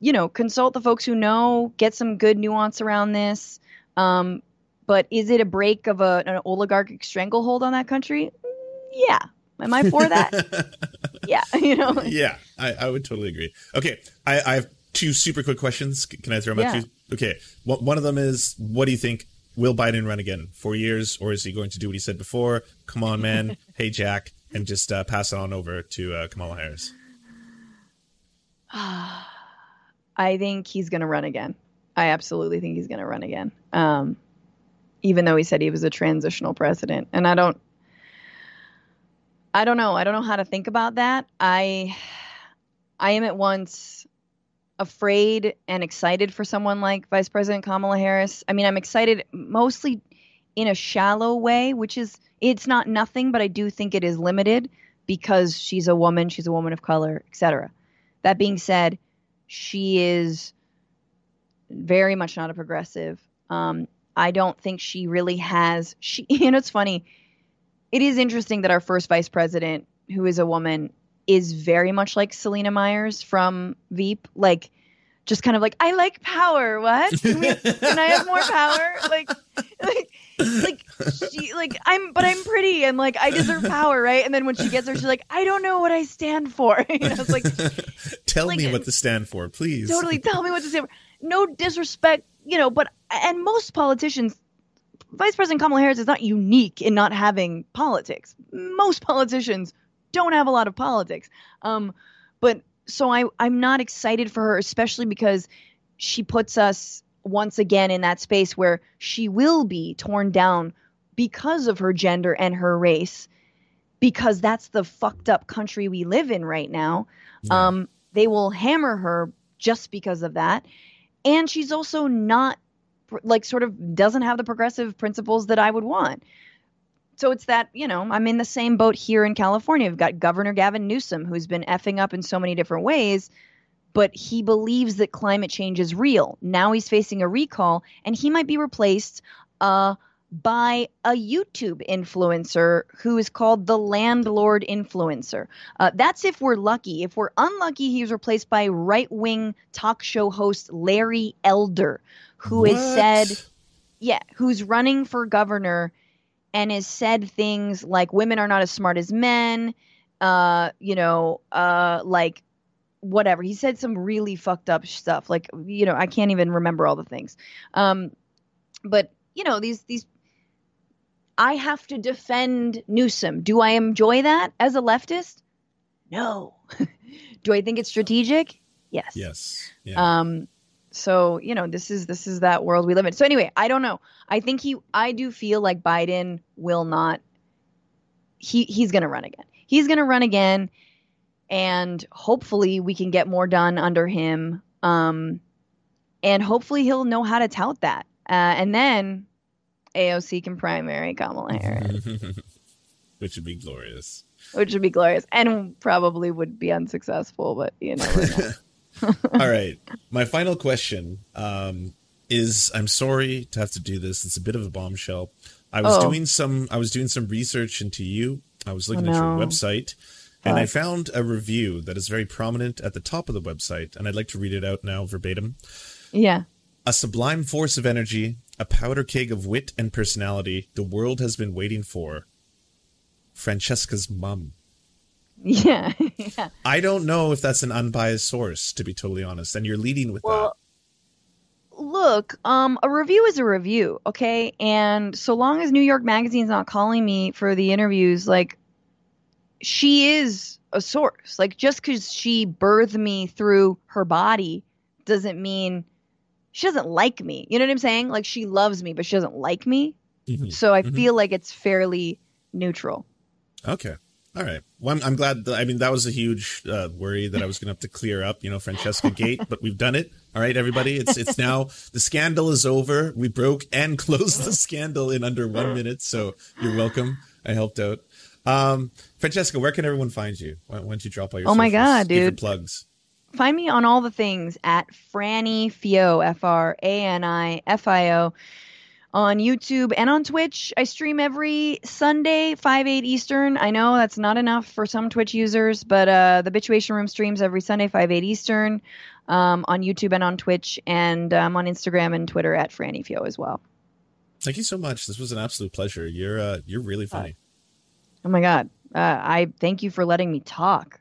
you know, consult the folks who know, get some good nuance around this. Um, but is it a break of a, an oligarchic stranglehold on that country? Yeah. Am I for that? yeah. You know. Yeah, I, I would totally agree. Okay, I, I have two super quick questions. Can I throw them yeah. at you? Okay, one of them is, what do you think? Will Biden run again? Four years, or is he going to do what he said before? Come on, man. hey, Jack, and just uh, pass it on over to uh, Kamala Harris. I think he's going to run again. I absolutely think he's going to run again. Um, even though he said he was a transitional president, and I don't, I don't know. I don't know how to think about that. I, I am at once afraid and excited for someone like Vice President Kamala Harris. I mean, I'm excited mostly in a shallow way, which is it's not nothing, but I do think it is limited because she's a woman, she's a woman of color, etc. That being said, she is very much not a progressive. Um, I don't think she really has. She, you know, it's funny. It is interesting that our first vice president, who is a woman, is very much like Selina Meyers from Veep. Like, just kind of like, I like power. What? Can, we, can I have more power? Like, like, like she, like I'm, but I'm pretty and like I deserve power, right? And then when she gets there, she's like, I don't know what I stand for. you know, it's like, tell like, me what to stand for, please. Totally, tell me what to stand for. No disrespect, you know, but and most politicians Vice President Kamala Harris is not unique in not having politics. Most politicians don't have a lot of politics. Um, but so I I'm not excited for her, especially because she puts us once again in that space where she will be torn down because of her gender and her race, because that's the fucked up country we live in right now. Yeah. Um, they will hammer her just because of that. And she's also not like sort of doesn't have the progressive principles that I would want. So it's that you know i'm in the same boat here in california. We've got governor gavin newsom who's been effing up in so many different ways but he believes that climate change is real. Now he's facing a recall and he might be replaced uh, by a youtube influencer who is called the landlord influencer uh, that's if we're lucky if we're unlucky he he's replaced by right-wing talk show host larry elder who what? has said yeah who's running for governor and has said things like women are not as smart as men, uh, you know, uh, like whatever. He said some really fucked up stuff. Like, you know, I can't even remember all the things. Um, but you know, these these I have to defend Newsom. Do I enjoy that as a leftist? No. Do I think it's strategic? Yes. Yes. Yeah. Um, so, you know, this is this is that world we live in. So anyway, I don't know. I think he I do feel like Biden will not he he's going to run again. He's going to run again and hopefully we can get more done under him. Um and hopefully he'll know how to tout that. Uh, and then AOC can primary Kamala Harris. Which would be glorious. Which would be glorious and probably would be unsuccessful, but you know. All right. My final question um, is I'm sorry to have to do this. It's a bit of a bombshell. I was oh. doing some I was doing some research into you. I was looking oh, at your website and I found a review that is very prominent at the top of the website and I'd like to read it out now verbatim. Yeah. A sublime force of energy, a powder keg of wit and personality the world has been waiting for. Francesca's mum. Yeah, yeah. I don't know if that's an unbiased source, to be totally honest. And you're leading with well, that. Look, um, a review is a review, okay? And so long as New York Magazine's not calling me for the interviews, like, she is a source. Like, just because she birthed me through her body doesn't mean she doesn't like me. You know what I'm saying? Like, she loves me, but she doesn't like me. Mm-hmm. So I mm-hmm. feel like it's fairly neutral. Okay. All right. Well, I'm, I'm glad. That, I mean, that was a huge uh, worry that I was going to have to clear up. You know, Francesca Gate, but we've done it. All right, everybody. It's it's now the scandal is over. We broke and closed the scandal in under one minute. So you're welcome. I helped out. Um, Francesca, where can everyone find you? Why, why don't you drop all your? Oh my god, dude! Plugs. Find me on all the things at Franny Fio F R A N I F I O on YouTube and on Twitch. I stream every Sunday, 5, 8 Eastern. I know that's not enough for some Twitch users, but uh, the Bitchuation Room streams every Sunday, 5, 8 Eastern um, on YouTube and on Twitch and um, on Instagram and Twitter at Franny Fio as well. Thank you so much. This was an absolute pleasure. You're uh, you're really funny. Uh, oh my god. Uh, I thank you for letting me talk.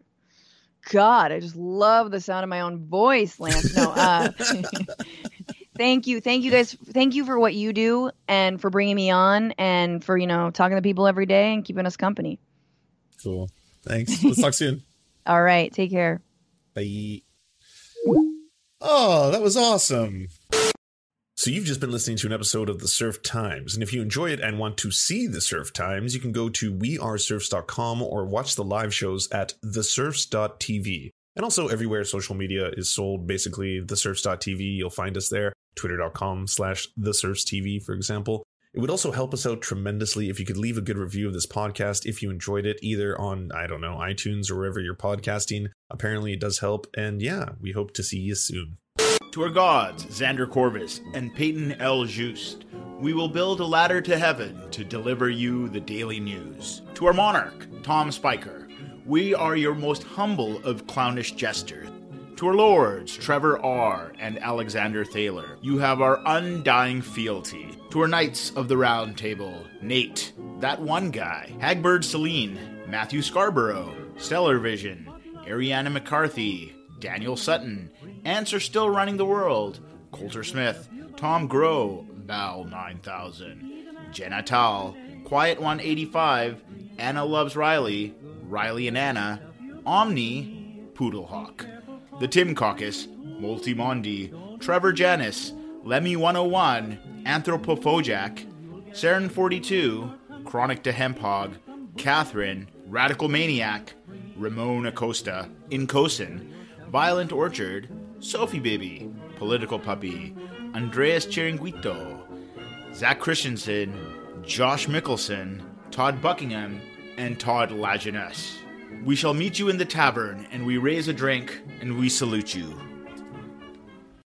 God, I just love the sound of my own voice, Lance. No, uh, thank you, thank you guys, thank you for what you do and for bringing me on and for you know talking to people every day and keeping us company. Cool. Thanks. Let's talk soon. All right. Take care. Bye. Oh, that was awesome. So you've just been listening to an episode of the Serf Times, and if you enjoy it and want to see the Serf Times, you can go to weareserfs.com or watch the live shows at theserfs.tv. And also everywhere social media is sold, basically theserfs.tv, you'll find us there. Twitter.com slash theserfstv, for example. It would also help us out tremendously if you could leave a good review of this podcast if you enjoyed it, either on, I don't know, iTunes or wherever you're podcasting. Apparently it does help, and yeah, we hope to see you soon. To our gods, Xander Corvus and Peyton L. Just, we will build a ladder to heaven to deliver you the daily news. To our monarch, Tom Spiker, we are your most humble of clownish jesters. To our lords, Trevor R. and Alexander Thaler, you have our undying fealty. To our knights of the round table, Nate, that one guy, Hagbird Celine, Matthew Scarborough, Stellar Vision, Ariana McCarthy, Daniel Sutton, Ants are still running the world. Coulter Smith, Tom Groh, Val 9000, Jenna Tal, Quiet 185, Anna Loves Riley, Riley and Anna, Omni, Poodlehawk, The Tim Caucus, Multi Multimondi, Trevor Janis, Lemmy 101, Anthropophojack, Saren 42, Chronic to Hemphog, Catherine, Radical Maniac, Ramon Acosta, Incosin, Violent Orchard, Sophie Baby, Political Puppy, Andreas Chiringuito, Zach Christensen, Josh Mickelson, Todd Buckingham, and Todd Lajeunesse. We shall meet you in the tavern, and we raise a drink, and we salute you.